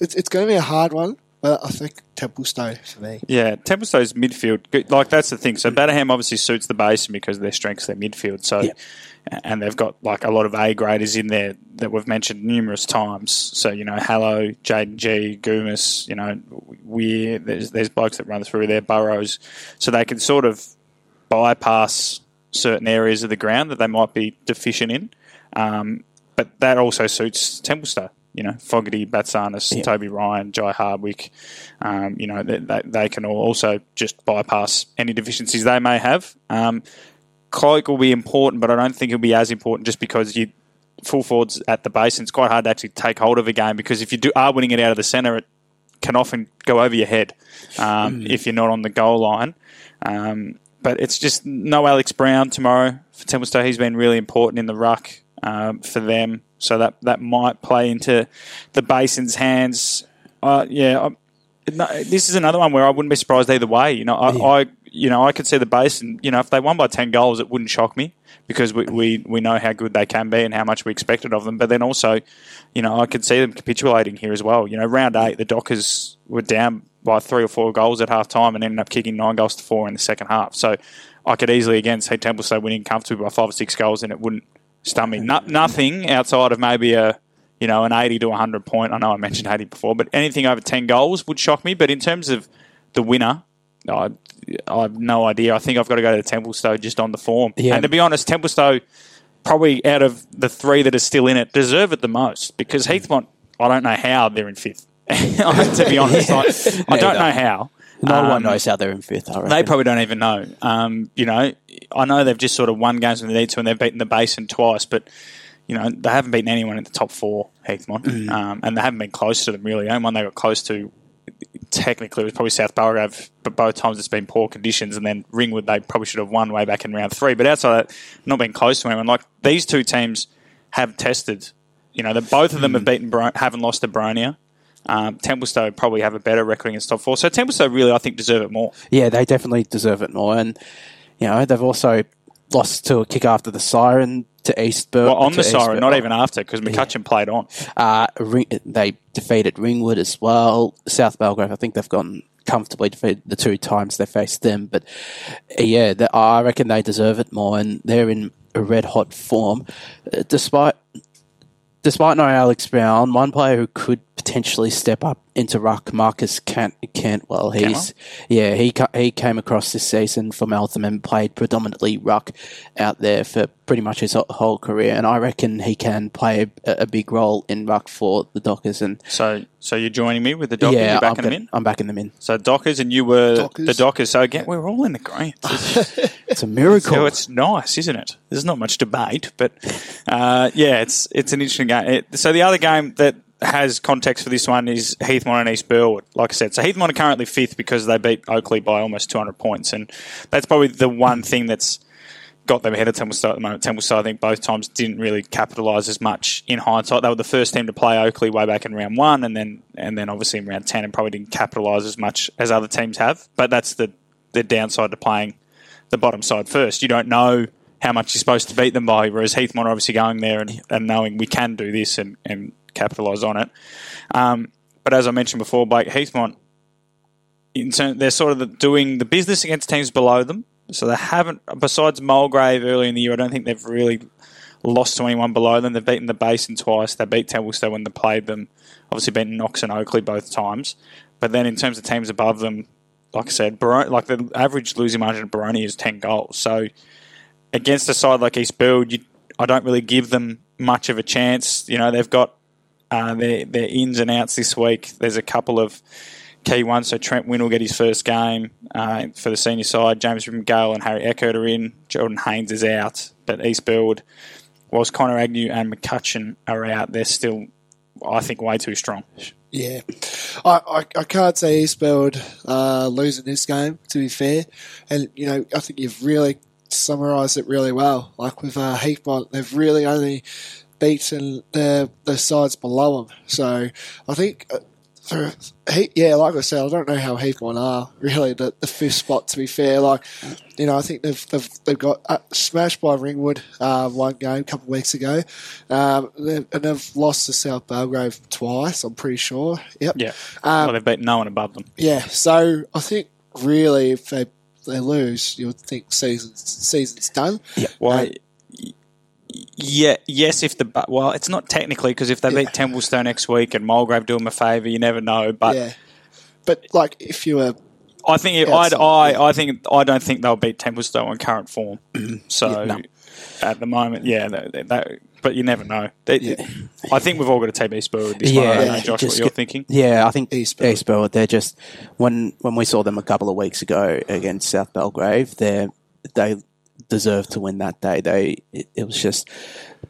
it's it's going to be a hard one. But I think Templestowe for me. Yeah, Templestowe's midfield, like that's the thing. So Batterham obviously suits the Basin because of their strengths, their midfield. So, Yeah. And they've got like a lot of A graders in there that we've mentioned numerous times. So you know, Hallow, Jaden G, Goomis, you know, Weir. There's there's blokes that run through their burrows, so they can sort of bypass certain areas of the ground that they might be deficient in. Um, but that also suits Templestowe. You know, Fogarty, Batsanis, Yeah. Toby Ryan, Jai Hardwick. Um, you know, they, they, they can all also just bypass any deficiencies they may have. Um, Cloak will be important, but I don't think it'll be as important just because you full forwards at the base, and it's quite hard to actually take hold of a game because if you do are winning it out of the centre, it can often go over your head um, if you're not on the goal line. Um, but it's just no Alex Brown tomorrow for Templestowe. He's been really important in the ruck um, for them, so that that might play into the Basin's hands. Uh, yeah, I, no, this is another one where I wouldn't be surprised either way. You know, I, I you know I could see the Basin. You know, if they won by ten goals, it wouldn't shock me because we, we we know how good they can be and how much we expected of them. But then also, you know, I could see them capitulating here as well. You know, round eight, the Dockers were down by three or four goals at half time and ended up kicking nine goals to four in the second half. So I could easily again see Templestowe winning comfortably by five or six goals, and it wouldn't stun me. No, nothing outside of maybe a you know, an 80 to 100 point. I know I mentioned 80 before, but anything over 10 goals would shock me. But in terms of the winner, I, I have no idea. I think I've got to go to Templestowe just on the form. Yeah. And to be honest, Templestowe probably out of the three that are still in it deserve it the most because Heathmont, I don't know how they're in fifth. to be honest, I, I don't know how. No Um, one knows how they're in fifth. I they probably don't even know. Um, you know, I know they've just sort of won games when they need to, and they've beaten the Basin twice, but you know they haven't beaten anyone in the top four, Heathmont, Mm. um, and they haven't been close to them really. The only one they got close to technically it was probably South Belgrave, but both times it's been poor conditions, and then Ringwood they probably should have won way back in round three. But outside of that, not been close to anyone. Like these two teams have tested. You know, that both of them Mm. have beaten, Bro- haven't lost to Boronia. Um, Templestowe probably have a better record against top four. So Templestowe really, I think, deserve it more. yeah, they definitely deserve it more. And you know, they've also lost to a kick after the siren to East Bur- Well, on the siren, not even after, because McCutcheon played on. Uh, Ring- they defeated Ringwood as well. South Belgrave, I think they've gone comfortably defeated the two times they faced them. But uh, yeah, the, I reckon they deserve it more, and they're in a red hot form, uh, despite. Despite no Alex Brown, one player who could potentially step up into ruck, Marcus Cant- Cantwell. He's yeah, he ca- he came across this season for Meltham and played predominantly ruck out there for pretty much his whole- whole career, and I reckon he can play a, a big role in ruck for the Dockers. And So, so you're joining me with the Dockers. yeah, you're I'm, backing them gonna- in. I'm backing them in. So Dockers, and you were Dockers. the Dockers. So again, we're all in the green. It's a miracle. So it's nice, isn't it? There's not much debate, but uh, yeah, it's it's an interesting game. It, so the other game that has context for this one is Heathmont and East Burwood. Like I said, so Heathmont are currently fifth because they beat Oakleigh by almost 200 points, and that's probably the one thing that's got them ahead of Templestowe at the moment. Templestowe, I think, both times didn't really capitalise as much in hindsight. They were the first team to play Oakleigh way back in round one, and then and then obviously in round ten, and probably didn't capitalise as much as other teams have. But that's the the downside to playing the bottom side first. You don't know how much you're supposed to beat them by, whereas Heathmont are obviously going there and, and knowing we can do this and, and capitalise on it. Um, but as I mentioned before, Blake, Heathmont, turn, they're sort of the, doing the business against teams below them. So they haven't, besides Mulgrave early in the year, I don't think they've really lost to anyone below them. They've beaten the Basin twice. They beat Templestowe when they played them. Obviously beaten Knox and Oakleigh both times. But then in terms of teams above them, like I said, like the average losing margin of Baroni is 10 goals. So against a side like East Burwood, you, I don't really give them much of a chance. You know, they've got uh, their, their ins and outs this week. There's a couple of key ones. So Trent Wynn will get his first game uh, for the senior side. James Gale and Harry Eckert are in. Jordan Haynes is out. But East whilst Connor Agnew and McCutcheon are out, they're still, I think, way too strong. Yeah, I, I, I can't say East Burwood uh, losing this game. To be fair, and you know I think you've really summarised it really well. Like with uh, Heathmont, they've really only beaten the the sides below them. So I think. Uh, He- yeah, like I said, I don't know how Heathmont are really the, the fifth spot. To be fair, like you know, I think they've they've, they've got uh, smashed by Ringwood uh, one game a couple of weeks ago, um, they've, and they've lost to South Belgrave twice. I'm pretty sure. Yep. Yeah. Um, well, they've beaten no one above them. Yeah, so I think really if they they lose, you would think season's season's done. Well, Uh, y- yeah, yes. If the well, it's not technically because if they Yeah. beat Templestowe next week and Mulgrave do them a favour, you never know. But yeah, but like if you were I think it, I'd, it's- I, I think I don't think they'll beat Templestowe on current form. So Yeah, no. at the moment, yeah, that, that- that- but you never know. They- Yeah. I think we've all got to take East Burwood this one. I don't know, Yeah, Josh, what you're get- thinking? Yeah, I think East East Bel- They're just when when we saw them a couple of weeks ago against South Belgrave, they they deserved to win that day. They it, it was just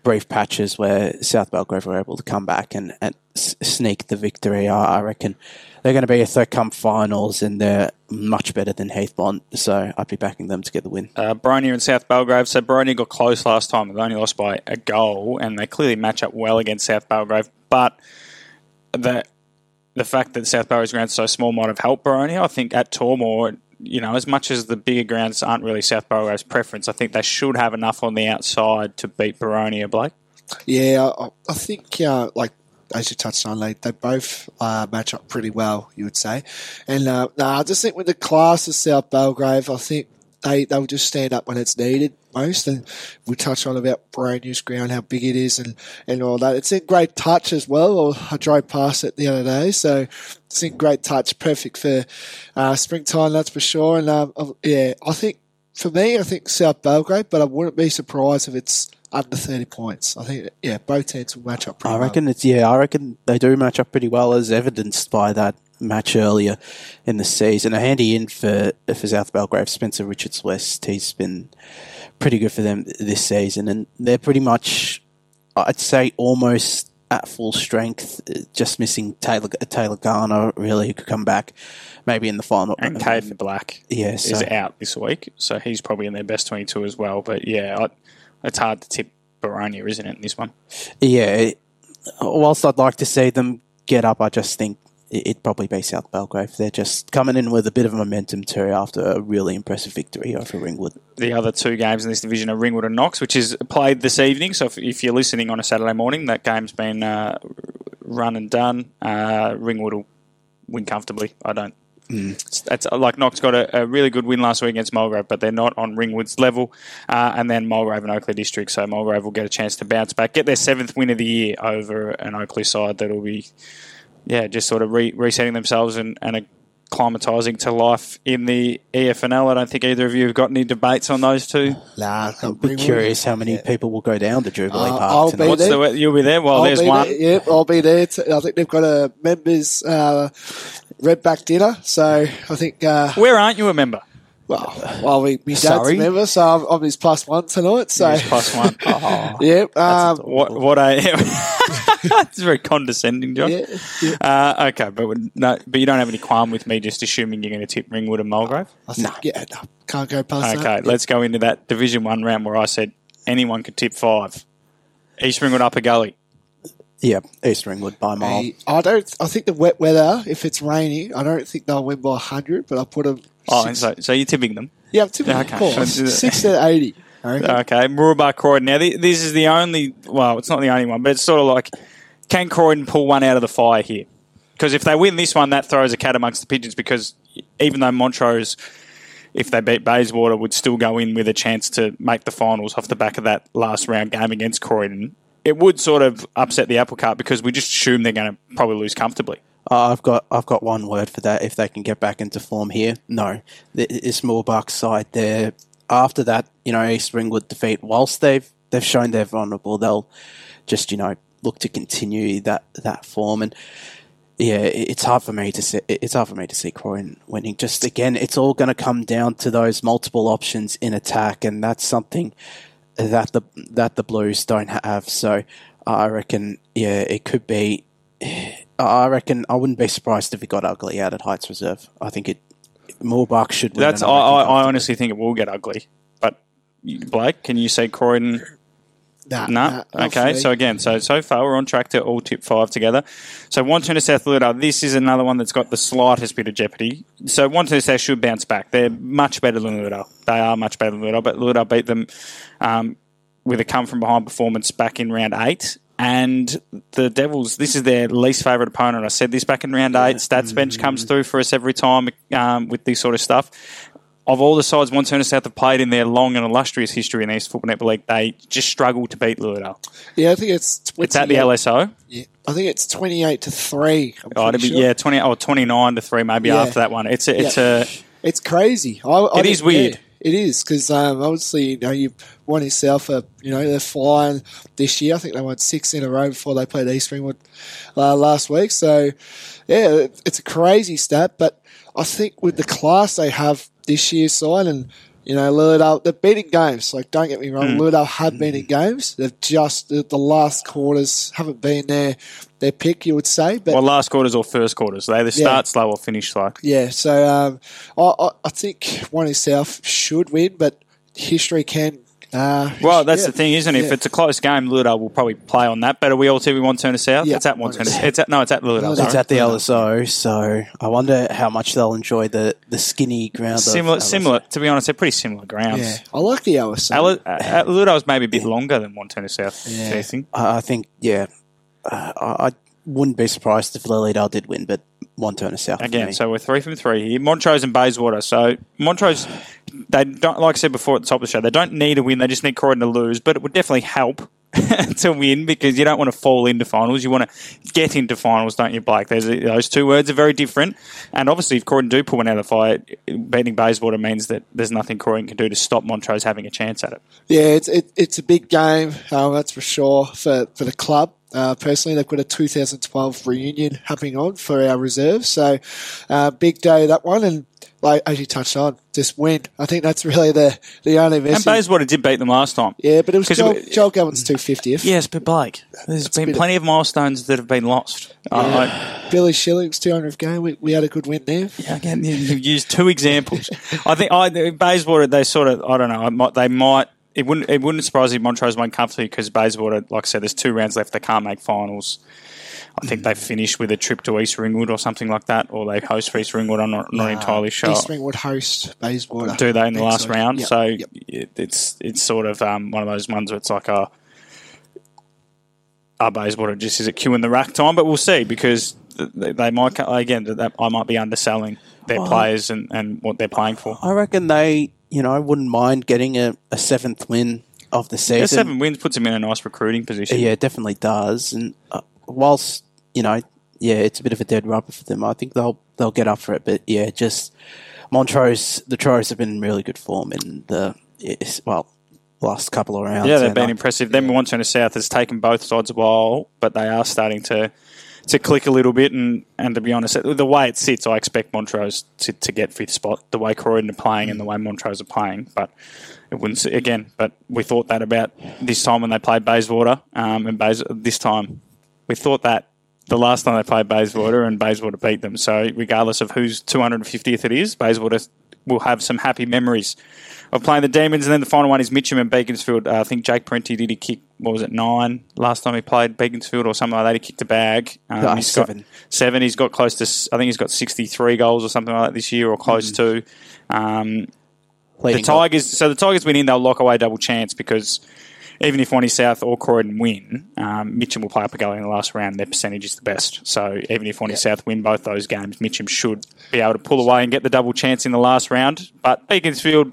brief patches where South Belgrave were able to come back and, and sneak the victory. I, I reckon they're going to be a third come finals and they're much better than Heathmont. So I'd be backing them to get the win. Uh, and South Belgrave. So Boronia got close last time. They only lost by a goal, and they clearly match up well against South Belgrave. But the the fact that South Belgrave's ground's so small might have helped Boronia. I think at Tormore, you know, as much as the bigger grounds aren't really South Belgrave's preference, I think they should have enough on the outside to beat Boronia, Blake. yeah, I, I think uh, like as you touched on, like they both uh, match up pretty well. You would say, and uh, I just think with the class of South Belgrave, I think they they'll just stand up when it's needed most. And we touched on about brand new ground, how big it is, and and all that. It's in great touch as well. I drove past it the other day, so it's in great touch. Perfect for uh, springtime, that's for sure. And um, yeah, I think for me, I think South Belgrave, but I wouldn't be surprised if it's under 30 points. I think, yeah, both teams will match up pretty I well. reckon it's yeah. I reckon they do match up pretty well, as evidenced by that match earlier in the season. A handy in for for South Belgrave, Spencer Richards West. He's been pretty good for them this season, and they're pretty much, I'd say, almost at full strength. Just missing Taylor Taylor Garner, really, who could come back maybe in the final. And Caden Black Yeah, is out this week, so he's probably in their best 22 as well. But yeah, I, it's hard to tip Boronia, isn't it, in this one? Yeah, whilst I'd like to see them get up, I just think it'd probably be South Belgrave. They're just coming in with a bit of momentum too after a really impressive victory over Ringwood. The other two games in this division are Ringwood and Knox, which is played this evening. So if, if you're listening on a Saturday morning, that game's been uh, run and done. Uh, Ringwood will win comfortably. I don't. It's, it's like Knox got a, a really good win last week against Mulgrave, but they're not on Ringwood's level. Uh, and then Mulgrave and Oakleigh District, so Mulgrave will get a chance to bounce back, get their seventh win of the year over an Oakleigh side that'll be, yeah, just sort of re- resetting themselves and, and acclimatising to life in the E EFNL. I don't think either of you have got any debates on those two. Nah, I've got I'm Ringwood. curious how many people will go down to Jubilee Uh, Park I'll tonight. be What's there. the you'll be there? Well, I'll there's be one. There. Yep, I'll be there. T- I think they've got a members uh, redback dinner, so I think. Uh, Where aren't you a member? well, well, we, my dad's Sorry? a member, so I'm, I'm his plus one tonight. So Yes, plus one. Oh, yep, um, what what a it's very condescending, John. yeah, yeah. Uh, okay, but no, but you don't have any qualm with me just assuming you're going to tip Ringwood and Mulgrave. I think, yeah, no, can't go past Okay, that. let's go into that Division One round where I said anyone could tip five. East Ringwood Upper Gully. Yeah, East Ringwood by a mile. I don't. I think the wet weather, if it's raining, I don't think they'll win by hundred. But I'll put them. Oh, six, so, so you're tipping them. yeah, typically, okay. of course, Let's do that. six to eighty. I. Okay, Mooroolbark Croydon. Now, this is the only, well, it's not the only one, but it's sort of like, can Croydon pull one out of the fire here? Because if they win this one, that throws a cat amongst the pigeons because even though Montrose, if they beat Bayswater, would still go in with a chance to make the finals off the back of that last round game against Croydon, it would sort of upset the apple cart because we just assume they're going to probably lose comfortably. Uh, I've got I've got one word for that. If they can get back into form here, no, The- this Mooroolbark side there. After that, you know, East Ringwood defeat. Whilst they've they've shown they're vulnerable, they'll just you know look to continue that that form. And yeah, it's hard for me to see. It's hard for me to see Croydon winning. Just again, it's all going to come down to those multiple options in attack, and that's something that the that the Blues don't have. So I reckon, yeah, it could be. I reckon I wouldn't be surprised if it got ugly out at Heights Reserve. I think it Mooroolbark should win. That's I, I, I honestly think it will get ugly. But Blake, can you say Croydon? Nah, No. nah, okay. So again, so so far we're on track to all tip five together. So Wantirna South Lula, this is another one that's got the slightest bit of jeopardy. So Wantirna South should bounce back. They're much better than Lula. They are much better than Lula, but Lula beat them um, with a come from behind performance back in round eight. And the Devils, this is their least favourite opponent. I said this back in round eight. Stats bench comes through for us every time um, with this sort of stuff of all the sides Wantirna South have played in their long and illustrious history in the East Football Netball League, they just struggle to beat Lilydale. yeah, I think it's 28, It's at the LSO. Yeah, I think it's twenty-eight to three. Oh, be, sure. yeah, 20, or 29 to 3 maybe Yeah. after that one. It's a, it's Yeah. a It's crazy. I, I It is weird. yeah, it is because um, obviously you know you won yourself a you know they're flying this year. I think they won six in a row before they played East Ringwood uh, last week. So yeah, it, it's a crazy stat. But I think with the class they have this year's side and. You know, Lilydale, they're beating games. Like, don't get me Hmm. wrong, Lilydale have been in games. They've just, the, the last quarters haven't been their, their pick, you would say. But well, last quarters or first quarters. They either start slow or finish slow. yeah, so um, I, I, I think one itself should win, but history can. Uh, Well, that's yeah. the thing, isn't it? If it's a close game, Lilydale will probably play on that. But are we all tipping Wantirna South? Yeah. It's at Wantirna. It's at no, it's at Lilydale. Lilydale. sorry. It's at the LSO, so I wonder how much they'll enjoy the, the skinny ground. Similar, LSO. similar. To be honest, they're pretty similar grounds. Yeah, I like the LSO. Al- uh, Lilydale's maybe a bit longer than Wantirna South. Yeah. do you think? I I think, yeah, uh, I I wouldn't be surprised if Lilydale did win, but Wantirna South. for Again, me. so we're three from three here. Montrose and Bayswater. So Montrose, they don't like I said before at the top of the show, they don't need a win. They just need Croydon to lose. But it would definitely help to win because you don't want to fall into finals. You want to get into finals, don't you, Blake? There's those two words are very different. And obviously, if Croydon do pull one out of the fire, beating Bayswater means that there's nothing Croydon can do to stop Montrose having a chance at it. Yeah, it's it, it's a big game, um, that's for sure for for the club. Uh, personally, they've got a 2012 reunion happening on for our reserves, so uh, big day that one. And like as you touched on, just win. I think that's really the the only And message. Bayswater did beat them last time. yeah, but it was Joel, it- Joel Gowan's 250th. Yes, but Blake, there's a been bit of- plenty of milestones that have been lost. Uh, I- Billy Shilling's 200th game. We, we had a good win there. Yeah, again, you- you've used two examples. I think I, Bayswater, they sort of, I don't know, they might. It wouldn't. It wouldn't surprise me if Montrose won't comfortably because Bayswater, like I said, there's two rounds left. They can't make finals. I think they finish with a trip to East Ringwood or something like that, or they host for East Ringwood. I'm not, not entirely sure. East Ringwood host Bayswater. Do they in the last week. round? Yep, So yep. it, it's it's sort of um, one of those ones where it's like a. Are Bayswater just is it queue in the rack time? But we'll see because they, they might again that I might be underselling their Well- players and, and what they're playing for. I reckon they, you know, I wouldn't mind getting a, a seventh win of the season. Yeah, seven wins puts him in a nice recruiting position. Yeah, it definitely does. And uh, whilst you know, yeah, it's a bit of a dead rubber for them. I think they'll they'll get up for it. But yeah, just Montrose, the Trojans have been in really good form in the well last couple of rounds. Yeah, they've been I- impressive. Then Wantirna South has taken both sides a while, but they are starting to to click a little bit. And, and to be honest, the way it sits, I expect Montrose to, to get fifth spot. The way Croydon are playing and the way Montrose are playing, but it wouldn't again. But we thought that about this time when they played Bayswater, um, and Bays, this time we thought that. The last time they played Bayswater and Bayswater beat them. So, regardless of whose 250th it is, Bayswater will have some happy memories of playing the Demons. And then the final one is Mitcham and Beaconsfield. Uh, I think Jake Parenti did he kick, what was it, nine last time he played Beaconsfield or something like that. He kicked a bag. Um, Uh, he's seven. Got seven. He's got close to, I think he's got 63 goals or something like that this year or close to. Um, the goal. Tigers, so the Tigers win in, they'll lock away double chance because even if Wanty South or Croydon win, um, Mitcham will play up a goal in the last round. Their percentage is the best. So even if Wanty South win both those games, Mitcham should be able to pull away and get the double chance in the last round. But Beaconsfield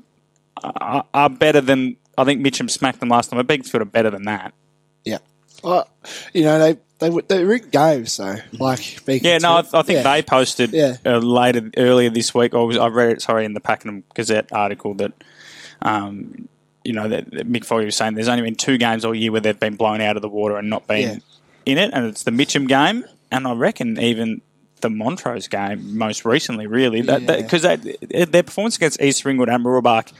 are, are better than I think Mitcham smacked them last time. But Beaconsfield are better than that. Yeah. Well, you know, they they they were in games though. Like Yeah, no, I, I think Yeah. they posted Yeah. uh, later earlier this week. Or was, I read it, sorry, in the Pakenham Gazette article that, um, you know, that, that Mick Foley was saying there's only been two games all year where they've been blown out of the water and not been Yeah. in it, and it's the Mitcham game, and I reckon even the Montrose game most recently, really, Yeah. because their performance against East Ringwood and Mooroolbark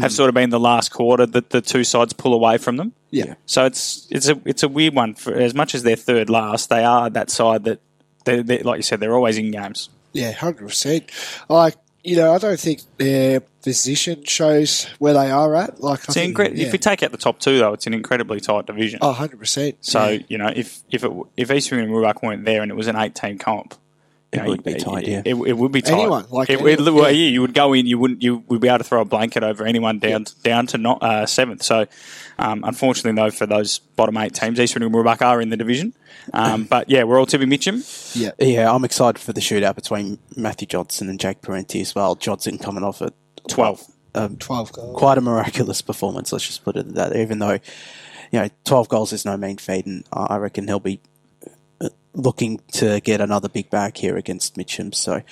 have mm. sort of been the last quarter that the two sides pull away from them. Yeah. So it's it's a it's a weird one. For as much as they're third last, they are that side that they they like you said they're always in games. Yeah, hundred percent. Like you know, I don't think their position shows where they are at. Like, I think, incre- yeah. If we take out the top two, though, it's an incredibly tight division. oh, 100 percent. So you know, if if it, if East Ringwood and Mooroolbark weren't there and it was an eight team comp. You It know, would be tight, yeah. It, it would be tight. Anyone, like it, anyone, it- well, yeah. yeah, you would go in. You wouldn't. You would be able to throw a blanket over anyone down down to not uh, seventh. So, um, unfortunately, though, for those bottom eight teams, East Ringwood and Mooroolbark are in the division. Um, but yeah, we're all tipping Mitcham. yeah, Yeah, I'm excited for the shootout between Matthew Johnson and Jake Parenti as well. Johnson coming off at Twelve. twelve goals. quite a miraculous performance. Let's just put it that. Even though, you know, 12 goals is no mean feat, and I I reckon he'll be looking to get another big bag here against Mitcham. So,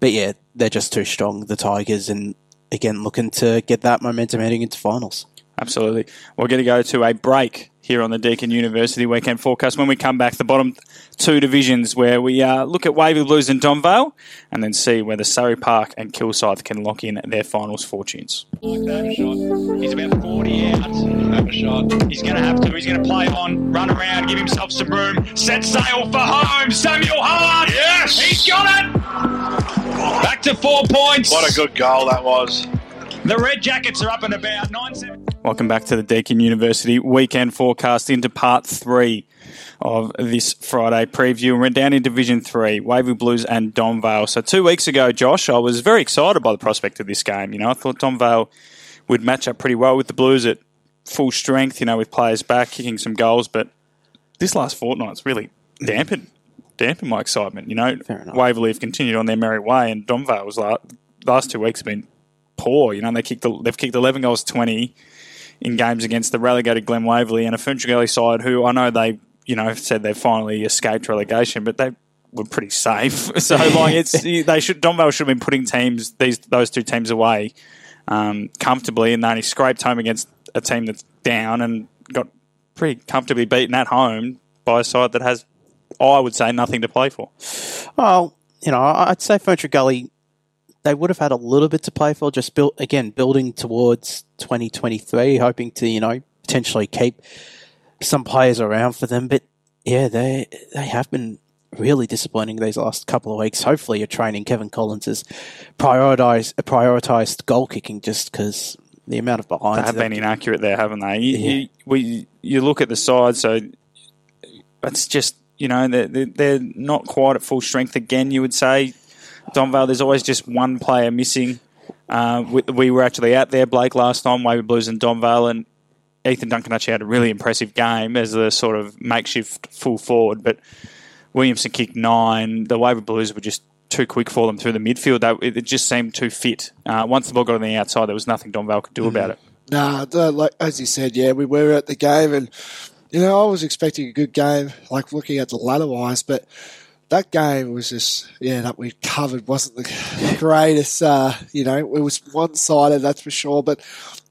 but yeah, they're just too strong, the Tigers, and again, looking to get that momentum heading into finals. Absolutely. We're going to go to a break here on the Deakin University weekend forecast. When we come back, the bottom two divisions where we uh, look at Waverley Blues and Donvale and then see whether Surrey Park and Kilsyth can lock in their finals fortunes. He's about 40 out. Have a shot. He's going to have to. He's going to play on, run around, give himself some room, set sail for home. Samuel Hart. Yes. He's got it. Back to four points. What a good goal that was. The Red Jackets are up and about. Nine seven. Welcome back to the Deakin University weekend forecast into part three of this Friday preview. We're down in Division Three, Waverley Blues and Donvale. So two weeks ago, Josh, I was very excited by the prospect of this game. You know, I thought Donvale would match up pretty well with the Blues at full strength. You know, with players back kicking some goals, but this last fortnight's really dampened dampen my excitement. You know. Waverley have continued on their merry way, and Donvale's la- last two weeks have been poor. You know, they kicked the, they've kicked eleven goals twenty in games against the relegated Glen Waverley and a Funchal side who I know they you know said they finally escaped relegation, but they were pretty safe. so like it's they should Donvale should have been putting teams these those two teams away um, comfortably, and then he scraped home against a team that's down and got pretty comfortably beaten at home by a side that has, I would say, nothing to play for. Well, you know, I'd say Ferntree Gully, they would have had a little bit to play for, just built, again, building towards 2023, hoping to, you know, potentially keep some players around for them. But yeah, they, they have been really disappointing these last couple of weeks. Hopefully, you're training Kevin Collins has prioritized, prioritized goal kicking just because the amount of They behinds. have been inaccurate there, haven't they? You, Yeah. you, we, you look at the side, so it's just, you know, they're- they're not quite at full strength again, you would say. Donvale, there's always just one player missing. Uh, we, we were actually out there, Blake, last time, Waverley Blues and Donvale, and Ethan Duncan actually had a really impressive game as a sort of makeshift full forward, but Williamson kicked nine. The Waverley Blues were just too quick for them through the midfield. They, it, it just seemed too fit. Uh, once the ball got on the outside, there was nothing Donvale could do about it. Nah, like as you said, yeah, we were at the game, and you know I was expecting a good game, like looking at the ladder wise, but that game was just yeah that we covered wasn't the greatest. Uh, you know, it was one sided, that's for sure. But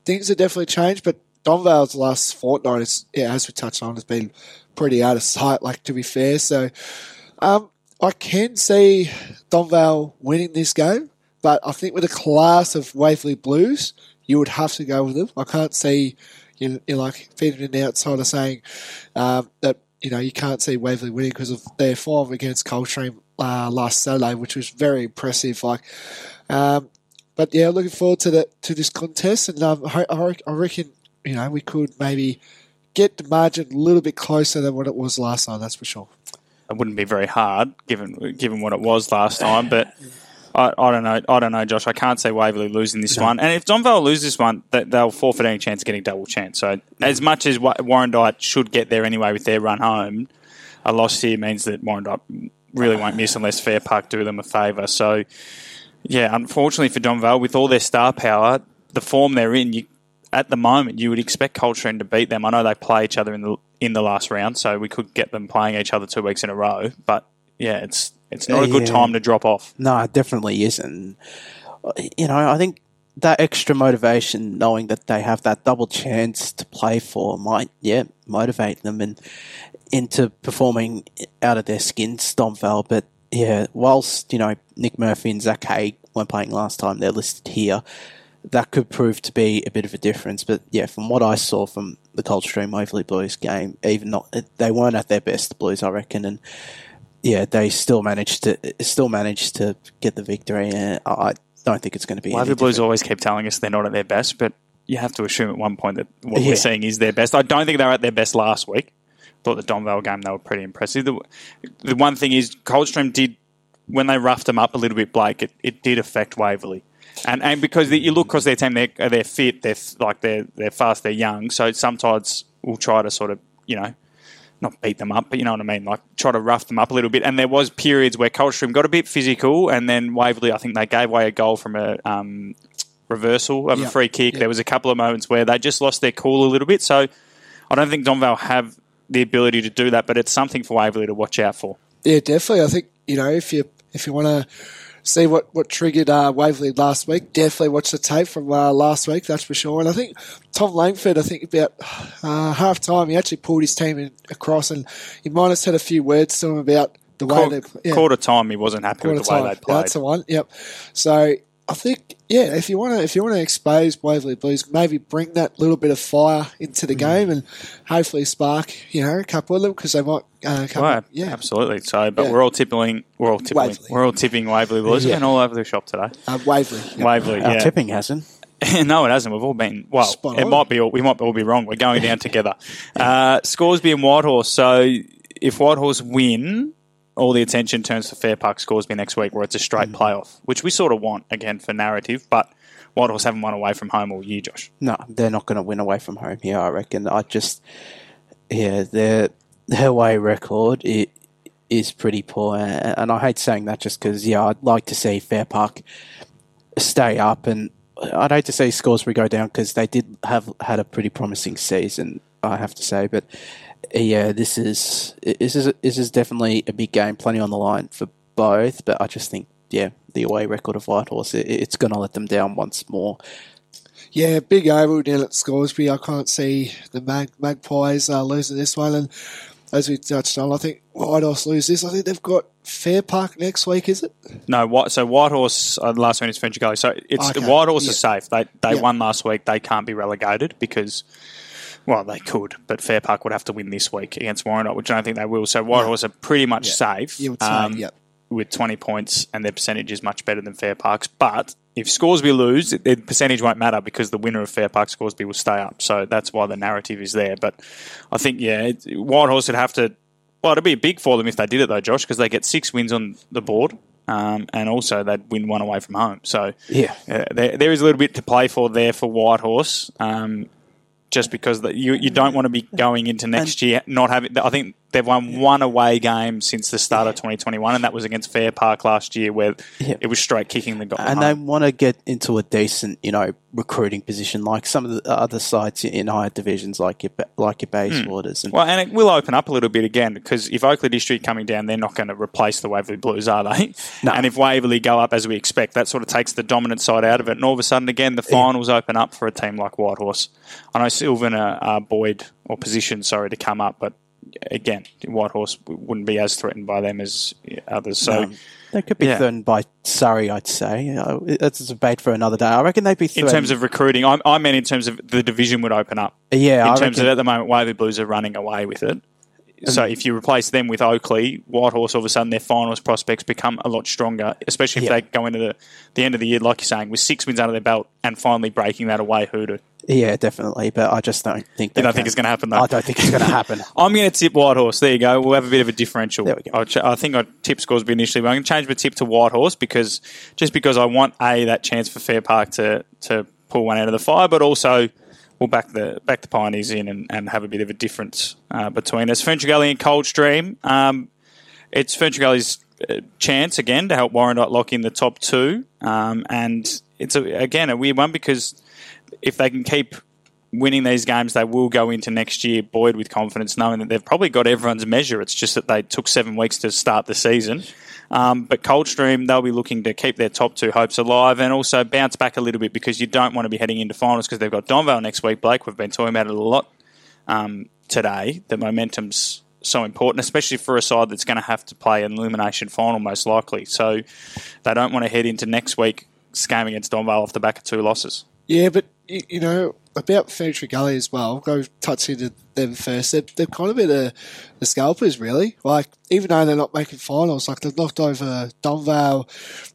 things have definitely changed. But Donvale's last fortnight is yeah, as we touched on, has been pretty out of sight. Like to be fair, so um, I can see Donvale winning this game, but I think with the class of Waverley Blues, you would have to go with them. I can't see you, you like feeding an outsider saying um, that you know you can't see Waverley winning because of their form against Coldstream uh, last Saturday, which was very impressive. Like, um, but yeah, looking forward to the to this contest, and um, I, I I reckon you know we could maybe get the margin a little bit closer than what it was last time. That's for sure. it wouldn't be very hard given given what it was last time. But I, I don't know. I don't know, Josh. I can't say Waverley losing this one. And if Donvale lose this one, they, they'll forfeit any chance of getting double chance. So as much as Warrandyte should get there anyway with their run home, a loss here means that Warrandyte really won't miss unless Fair Park do them a favour. So yeah, unfortunately for Donvale, with all their star power, the form they're in, you at the moment you would expect Coldstream to beat them. I know they play each other in the in the last round, so we could get them playing each other two weeks in a row. But yeah, it's it's not a good Yeah. time to drop off. No, it definitely isn't. You know, I think that extra motivation, knowing that they have that double chance to play for, might yeah motivate them and into performing out of their skin, Stomfell. But yeah, whilst you know Nick Murphy and Zach Haig weren't playing last time, they're listed here. That could prove to be a bit of a difference, but yeah, from what I saw from the Coldstream Waverley Blues game, even not they weren't at their best, the Blues, I reckon, and yeah, they still managed to still managed to get the victory. And I don't think it's going to be. Any Blues always keep telling us they're not at their best, but you have to assume at one point that what Yeah. we're seeing is their best. I don't think they were at their best last week. Thought the Donvale game they were pretty impressive. The, the one thing is Coldstream did when they roughed them up a little bit, Blake. It, it did affect Waverley, and and because the, you look across their team, they're they're fit, they're like they're they're fast, they're young. So sometimes we'll try to sort of you know not beat them up, but you know what I mean, like try to rough them up a little bit. And there was periods where Coldstream got a bit physical, and then Waverley, I think they gave away a goal from a um, reversal of Yeah. a free kick. Yeah. There was a couple of moments where they just lost their cool a little bit. So I don't think Donvale have the ability to do that, but it's something for Waverley to watch out for. Yeah, definitely. I think you know if you if you want to see what what triggered uh, Waverley last week, definitely watch the tape from uh, last week. That's for sure. And I think Tom Langford, I think about uh, half time, he actually pulled his team in, across, and he might have said a few words to him about the way Quarter, they yeah, quarter time, he wasn't happy quarter with the way they played. That's the one. Yep. So I think yeah, if you want to if you want to expose Waverley Blues, maybe bring that little bit of fire into the game and hopefully spark you know a couple of them because they might uh, come. Well, yeah, absolutely. So, but Yeah. we're all tipping, we're all tipping, Waverley. we're all tipping Waverley Blues. Yeah. Been all over the shop today. uh, Waverley. Yep. Waverley, Our tipping hasn't. no, it hasn't. We've all been well. Spot it on. might be. All, we might all be wrong. We're going down together. Uh, Scoresby and Whitehorse. So if Whitehorse win, all the attention turns to Fair Park Scoresby next week, where it's a straight Mm. playoff, which we sort of want again for narrative. But Whitehorse haven't won away from home all year, Josh. No, they're not going to win away from home here. I reckon. I just, yeah, their their away record. It, is pretty poor, and I hate saying that just because yeah, I'd like to see Fair Park stay up, and I'd hate to see Scoresby go down because they did have had a pretty promising season, I have to say. But yeah, this is this is this is definitely a big game, plenty on the line for both. But I just think yeah, the away record of Whitehorse, it, it's going to let them down once more. Yeah, big oval down at Scoresby. I can't see the Mag- Magpies uh, losing this one. And as we touched on, I think Whitehorse lose this. I think they've got Fair Park next week, is it? No, what? So Whitehorse uh, last win is Ferntree Gully. So it's Okay, Whitehorse yeah. is safe. They they Yeah. won last week. They can't be relegated because. Well, they could, but Fair Park would have to win this week against Warrandyte, which I don't think they will. So Whitehorse are pretty much safe You would say, um, yep. with 20 points, and their percentage is much better than Fair Park's. But if Scoresby lose, the percentage won't matter because the winner of Fair Park Scoresby will stay up. So that's why the narrative is there. But I think, yeah, it, Whitehorse would have to. Well, it'd be big for them if they did it, though, Josh, because they get six wins on the board. Um, and also, they'd win one away from home. So, Yeah. uh, there, there is a little bit to play for there for Whitehorse. Um, just because that you you don't want to be going into next year not having. I think they've won one away game since the start of 2021, and that was against Fair Park last year, where Yeah. it was straight kicking the goal. and they want to get into a decent, you know, recruiting position like some of the other sides in higher divisions, like your like your Bayswaters. Hmm. And well, and it will open up a little bit again because if Oakleigh District coming down, they're not going to replace the Waverley Blues, are they? No. And if Waverley go up as we expect, that sort of takes the dominant side out of it. And all of a sudden, again, the finals open up for a team like Whitehorse. I know Sylvan are, are buoyed or position, sorry, to come up, but again, Whitehorse wouldn't be as threatened by them as others. So. um, they could be yeah. threatened by Surrey, I'd say. Uh, that's a debate for another day. I reckon they'd be in terms of recruiting, I, I meant in terms of the division would open up. yeah, in I terms reckon, of at the moment, Waverley Blues are running away with it. So if you replace them with Oakleigh, Whitehorse, all of a sudden their finals prospects become a lot stronger, especially if Yeah. they go into the, the end of the year, like you're saying, with six wins under their belt and finally breaking that away hooter. Yeah, definitely. But I just don't think. You don't think it's going to happen, though? I don't think it's going to happen. I'm going to tip Whitehorse. There you go. We'll have a bit of a differential. There we go. I, ch- I think I tipped Scoresby initially, but I'm going to change my tip to Whitehorse because just because I want a that chance for Fair Park to to pull one out of the fire, but also we'll back the back the Pioneers in and, and have a bit of a difference uh, between us. Ferntree Gully and Coldstream. Um, it's Ferntree Gully's uh, chance again to help Warrandyte lock in the top two, um, and it's a, again a weird one because if they can keep winning these games, they will go into next year buoyed with confidence, knowing that they've probably got everyone's measure. It's just that they took seven weeks to start the season. Um, but Coldstream, they'll be looking to keep their top two hopes alive and also bounce back a little bit because you don't want to be heading into finals because they've got Donvale next week, Blake. We've been talking about it a lot um, today. The momentum's so important, especially for a side that's going to have to play an elimination final most likely. So they don't want to head into next week game against Donvale off the back of two losses. Yeah, but y- you know about Ferntree Gully as well. I'll go touch into them first. They've, they've kind of been a, the scalpers, really. Like even though they're not making finals, like they've knocked over Donvale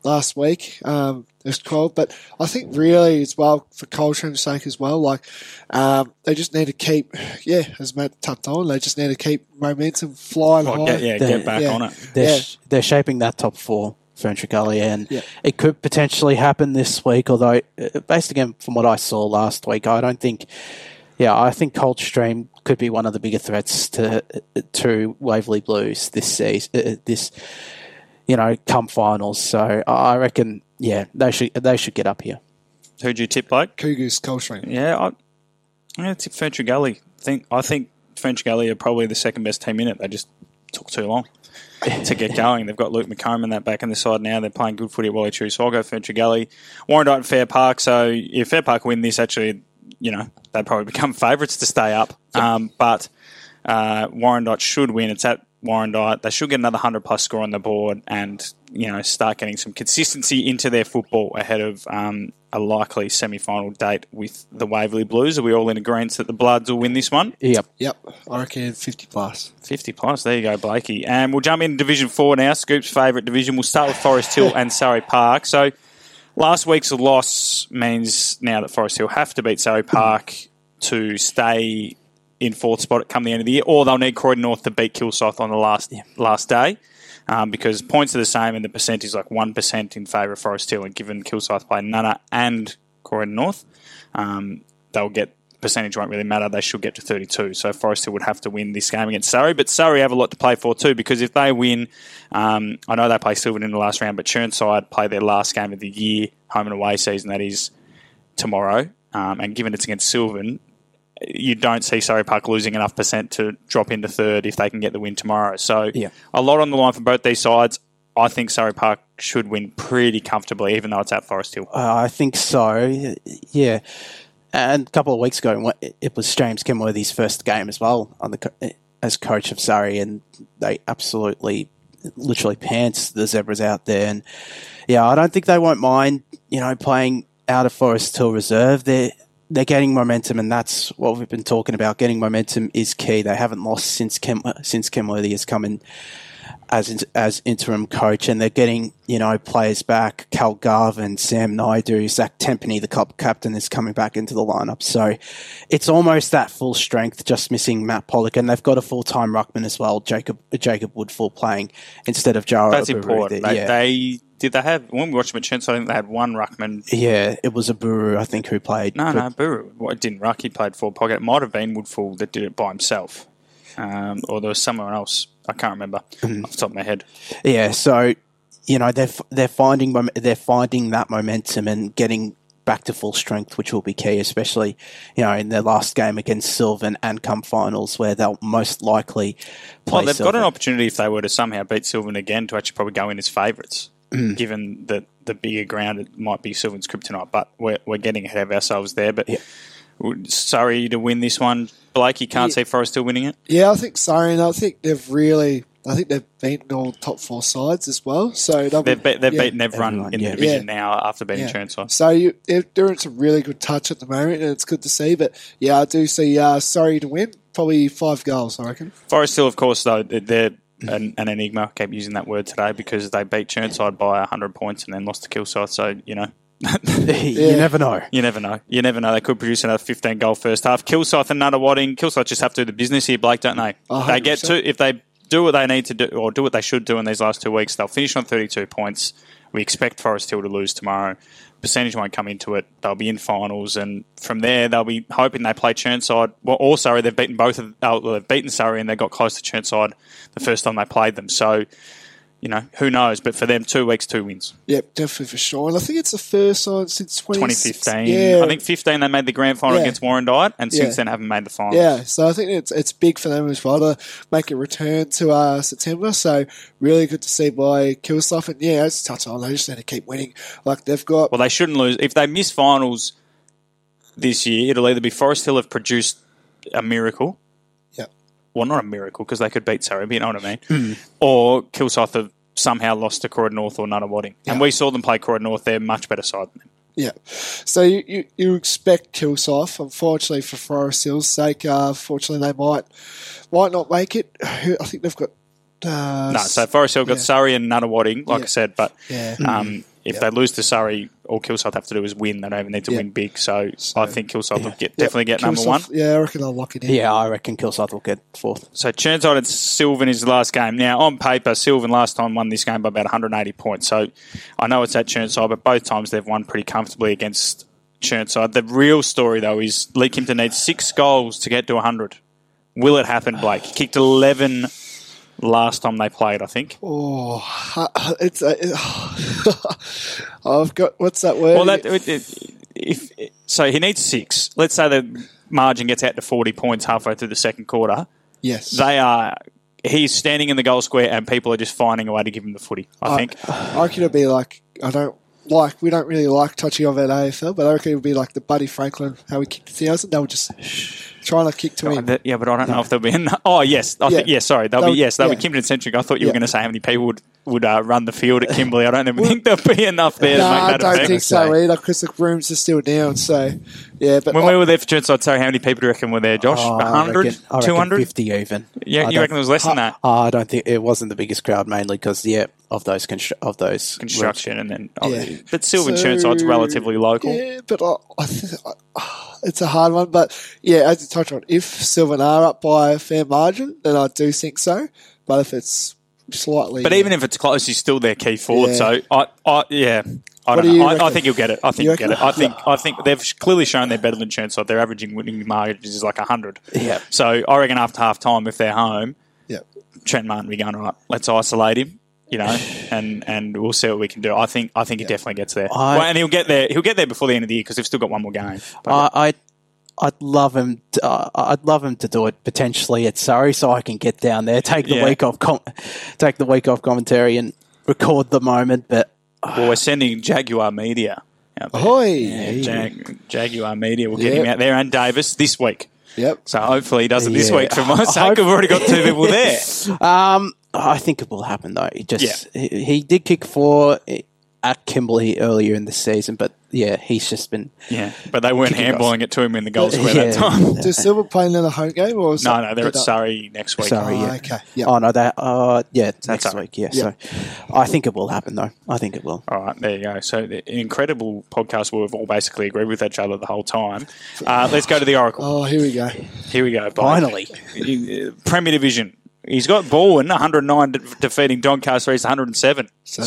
last week. Um, it's cold, but I think really as well for Coldstream's sake as well. Like um, they just need to keep, yeah, as Matt touched on, they just need to keep momentum flying Well, high. get, yeah, They- get back yeah. on it. They're, Yeah. sh- they're shaping that top four, Ferntree Gully, and Yeah. it could potentially happen this week. Although, uh, based again from what I saw last week, I don't think. Yeah, I think Coldstream could be one of the bigger threats to to Waverley Blues this season. Uh, this, you know, come finals. So I reckon, yeah, they should they should get up here. Who'd you tip, Blake? Cougars, Coldstream. Yeah, I, I'm going tip Ferntree Gully. I think I think Ferntree Gully are probably the second best team in it. They just took too long to get going. They've got Luke McComb that back in the side now. They're playing good footy at Wally True. So I'll go Ferntree Gully. Warrandyte and Fair Park. So if Fair Park win this, actually, you know, they'd probably become favourites to stay up. Um, but uh, Warrandyte should win. It's at Warrandyte. They should get another 100 plus score on the board and, you know, start getting some consistency into their football ahead of um, a likely semi final date with the Waverley Blues. Are we all in agreement that the Bloods will win this one? Yep. Yep, I reckon 50 plus. 50 plus. There you go, Blakey. And we'll jump into Division 4 now. Scoop's favourite division. We'll start with Forest Hill and Surrey Park. So last week's loss means now that Forest Hill have to beat Surrey Park to stay in fourth spot come the end of the year, or they'll need Croydon North to beat Kilsyth on the last last day. Um, because points are the same and the percent is like 1% in favour of Forest Hill. And given Kilsyth play Nunna and Croydon North, um, they'll get percentage won't really matter. They should get to 32. So Forest Hill would have to win this game against Surrey. But Surrey have a lot to play for too because if they win, um, I know they play Sylvan in the last round, but Chirnside play their last game of the year, home and away season, that is tomorrow. Um, and given it's against Sylvan, you don't see Surrey Park losing enough percent to drop into third if they can get the win tomorrow. So Yeah. a lot on the line for both these sides. I think Surrey Park should win pretty comfortably, even though it's at Forest Hill. Uh, I think so. Yeah. And a couple of weeks ago, it was James Kenworthy's first game as well on the as coach of Surrey, and they absolutely, literally pants the Zebras out there. And yeah, I don't think they won't mind, you know, playing out of Forest Hill Reserve. They're they're getting momentum, and that's what we've been talking about. Getting momentum is key. They haven't lost since Ken, since Kenworthy has come in as as interim coach, and they're getting you know players back. Cal Garvin, Sam Naidu, Zach Tempany, the cup captain, is coming back into the lineup. So it's almost that full strength, just missing Matt Pollock, and they've got a full time ruckman as well, Jacob Jacob Woodfull playing instead of Jara. That's important. Yeah. they did they have when we watched them I think they had one ruckman. yeah, it was a Buru, I think, who played. No, no, Buru well, it didn't ruck. He played full pocket. It might have been Woodfull that did it by himself, um, or there was someone else. I can't remember Mm-hmm. off the top of my head. Yeah, so you know they're they're finding they're finding that momentum and getting back to full strength, which will be key, especially you know in their last game against Sylvan and come finals where they'll most likely play. Well, they've got an opportunity if they were to somehow beat Sylvan again to actually probably go in as favourites, Mm. Given that the bigger ground it might be Sylvan's kryptonite. But we're, we're getting ahead of ourselves there. But Yeah. sorry to win this one, Blake. You can't see Forest still winning it. Yeah, I think Surrey, and I think they've really, I think they've beaten all top four sides as well. So they'll be- They've, be, they've yeah. beaten everyone, Everyone, in yeah. the division Yeah. now after beating Yeah. Chirnside. So you, they're doing some really good touch at the moment, and it's good to see. But yeah, I do see uh, Surrey to win, probably five goals, I reckon. Forest Hill, of course, though, they're an, an enigma. I kept using that word today because they beat Chirnside by 100 points and then lost to Kilsyth. So, you know, you never know. you never know. You never know. They could produce another 15 goal first half. Kilsyth and Nunawading. Kilsyth just have to do the business here, Blake, don't they? A They get to, if they do what they need to do, or do what they should do in these last two weeks, they'll finish on 32 points. We expect Forest Hill to lose tomorrow. Percentage won't come into it. They'll be in finals, and from there they'll be hoping they play Chirnside. Well, or Surrey. They've beaten both of. Uh, well, they've beaten Surrey, and they got close to Chirnside the first time they played them. So, you know, who knows? But for them, two weeks, two wins. Yep, definitely for sure. And I think it's the first time since 20, 2015. Yeah, I think 15 they made the grand final Yeah. against Warrandyte, and since Yeah. then haven't made the final. Yeah, so I think it's it's big for them as well to make a return to uh, September. So really good to see by Kilsyth. And yeah, as touch on, they just need to keep winning. Like they've got Well, they shouldn't lose. If they miss finals this year, it'll either be Forest Hill have produced a miracle. Yeah. Well, not a miracle because they could beat Surrey, but you know what I mean. or Kilsyth have somehow lost to Croydon North or Nunawading. And we saw them play Croydon North. They're much better side than them. Yeah. So you, you, you expect Kilsyth, unfortunately for Forest Hill's sake, uh, fortunately they might might not make it. I think they've got uh, No, so Forest Hill got yeah. Surrey and Nunawading, like Yeah. I said, but Yeah. um, if Yeah. they lose to Surrey, all Kilsyth have to do is win. They don't even need to Yeah. win big. So, So- I think Kilsyth will get, Yep, definitely get number one. Yeah, I reckon they'll lock it in. Yeah, I reckon Kilsyth will get fourth. So Chirnside and Sylvan is the last game. Now, on paper, Sylvan last time won this game by about 180 points. So I know it's at Chirnside, but both times they've won pretty comfortably against Chirnside. The real story, though, is Lee Kimpton needs six goals to get to 100. Will it happen, Blake? Kicked 11 last time they played, I think. Oh, it's uh, I've got what's that word? Well, that, it, it, if so, he needs six. Let's say the margin gets out to 40 points halfway through the second quarter. yes, They are. He's standing in the goal square, and people are just finding a way to give him the footy. I think. I reckon it'll be like I don't like we don't really like touching on that AFL, but I reckon it'll be like the Buddy Franklin how we kicked a thousand. They were just trying to kick to Oh, him. yeah, but I don't know if there'll be. An, oh, yes, I think Yeah. yeah. Sorry, they'll They'll- be yes, they'll yeah. be Kimberley centric. I thought you were going to say how many people would would uh, run the field at Kimberley. I don't even think there'll be enough there No, to I make that don't effect. think so either because the rooms are still down. So yeah, but When I- we were there for Chirnside, sorry, how many people do you reckon were there, Josh? Oh, 100? I reckon 200? 50 even. Yeah, I you reckon there was less than that? Oh, I don't think it wasn't the biggest crowd, mainly because yeah, of those constru- of those Construction and then, oh, Yeah. but Sylvan So- Chirnside's relatively local. Yeah, but I, I think I, it's a hard one. But yeah, as you touched on, if Sylvan are up by a fair margin, then I do think so. But if it's slightly, But even if it's close, he's still their key forward. Yeah. So I, I, yeah, I don't do know. I, I think you'll get it. I think You you'll get it. I think I think they've clearly shown they're better than Chirnside. Their averaging winning margins is like hundred. Yeah. So I reckon after half time, if they're home, Yeah. Trent Martin will be going right. Let's isolate him. You know, and and we'll see what we can do. I think I think he definitely gets there, I- well, and he'll get there. He'll get there before the end of the year because they've still got one more game. But- I, I I'd love him. To, uh, I'd love him to do it potentially at Surrey, so I can get down there, take the Yeah. week off, com- take the week off commentary, and record the moment. But well, we're sending Jaguar Media. Ahoy! Yeah, Jag- Jaguar Media. We'll get Yep. him out there and Davis this week. Yep. So hopefully he does it this Yeah. week for my I sake. hope- I've already got two people there. um, I think it will happen though. He just he, he did kick four at Kimberley earlier in the season, but yeah, he's just been Yeah, but they weren't handballing it to him in the goal square Yeah. that time. Does Silver play another home game or is No, no, they're at Surrey next week. Surrey. Oh, yeah. okay. Yeah. Oh no, that uh yeah next Surrey. week. Yeah, Yeah. so I think it will happen though. I think it will. All right, there you go. So an incredible podcast where we've all basically agreed with each other the whole time. Uh, let's go to the Oracle. Oh, here we go. Here we go. Blake. Finally. Uh, Premier Division. He's got Balwyn 109 de- defeating Doncaster He's 107. So,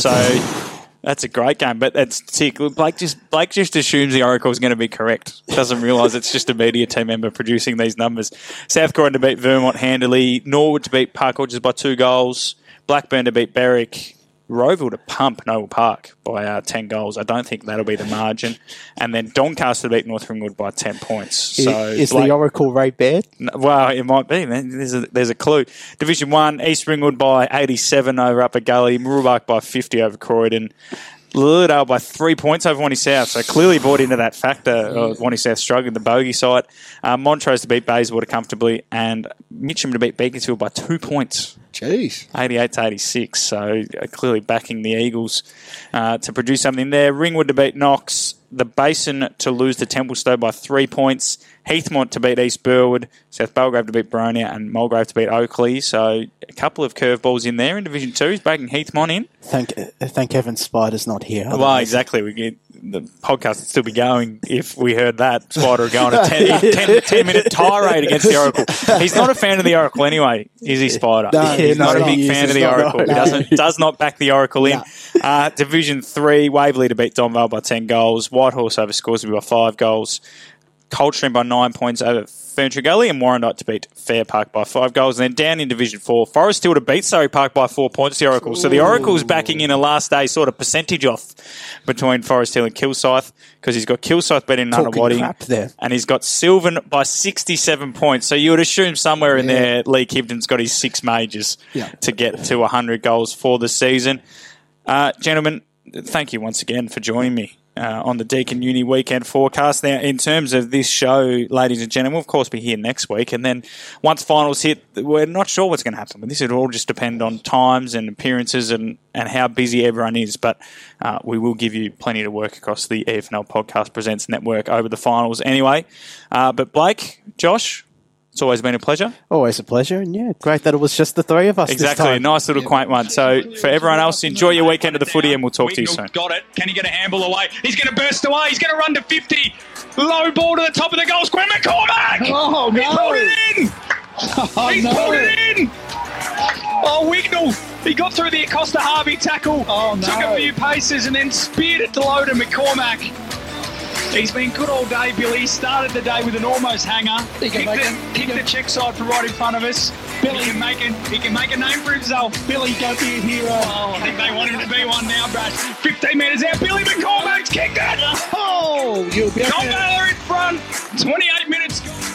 that's a great game, but that's sick. Blake just Blake just assumes the Oracle is going to be correct. Doesn't realise it's just a media team member producing these numbers. South Croydon to beat Vermont handily. Norwood to beat Park Orchards by two goals. Blackburn to beat Berwick. Rowville to pump Noble Park by uh, 10 goals. I don't think that'll be the margin. And then Doncaster to beat North Ringwood by 10 points. So is Blake- the Oracle Baird? no, Well, it might be. Man. There's a there's a clue. Division one: East Ringwood by 87 over Upper Gully, Mooroolbark by 50 over Croydon, Lilydale by three points over Wanty South. So clearly bought into that factor of Wanty South struggling the bogey side. Uh, Montrose to beat Bayswater comfortably, and Mitcham to beat Beaconsfield by two points. Jeez. 88 to 86. So uh, clearly backing the Eagles uh, to produce something there. Ringwood to beat Knox. The Basin to lose to Templestowe by three points. Heathmont to beat East Burwood. South Belgrave to beat Boronia. And Mulgrave to beat Oakleigh. So a couple of curveballs in there in Division 2. He's backing Heathmont in. Thank thank heaven Spider's not here. Well, Otherwise- exactly. We get, the podcast would still be going if we heard that. Spider going a 10, 10, 10 minute tirade against the Oracle. He's not a fan of the Oracle anyway, is he, Spider? No, he's no, not a big fan of the. Oracle. He No. doesn't, does not back the Oracle in. Uh, Division 3, Waverley to beat Donvale by 10 goals. Whitehorse over Scoresby by 5 goals. Coldstream by 9 points over Ferntree Gully and Warrandyte to beat Fairpark by 5 goals. And then down in Division 4, Forest Hill to beat Surrey Park by 4 points, the Oracle. So the Oracle's backing in a last day sort of percentage off between Forest Hill and Kilsyth because he's got Kilsyth beating Nunawading and he's got Sylvan by 67 points. So you would assume somewhere in there Lee Kimpton's got his six majors Yeah. to get to 100 goals for the season. Uh, gentlemen, thank you once again for joining me. Uh, on the Deakin Uni weekend forecast. Now, in terms of this show, ladies and gentlemen, we'll of course be here next week. And then once finals hit, we're not sure what's going to happen. But this would all just depend on times and appearances and, and how busy everyone is. But uh, we will give you plenty to work across the EFNL Podcast Presents Network over the finals anyway. Uh, but Blake, Josh, it's always been a pleasure. Always a pleasure, and yeah, great that it was just the three of us. this Exactly. time. Nice little quaint one. So for everyone else, enjoy your weekend of the footy and we'll talk to you soon. Got it. Can he get a handball away? He's going to burst away. He's going to run to 50. Low ball to the top of the goal square. McCormack! Oh, He no. pulled it in! Oh, He's no. pulled it in! Oh, Wignall! He got through the Acosta Harvey tackle. Oh, no. Took a few paces and then speared it to low to McCormack. He's been good all day, Billy. He started the day with an almost hanger. He can kicked, the, kicked the check side for right in front of us. Billy he can make a, he can make a name for himself. Billy, go be a hero. Oh, I think they want him to be one now, Brad. 15 metres out. Billy McCormack's kicked it. Oh, you'll be John in front. 28 minutes.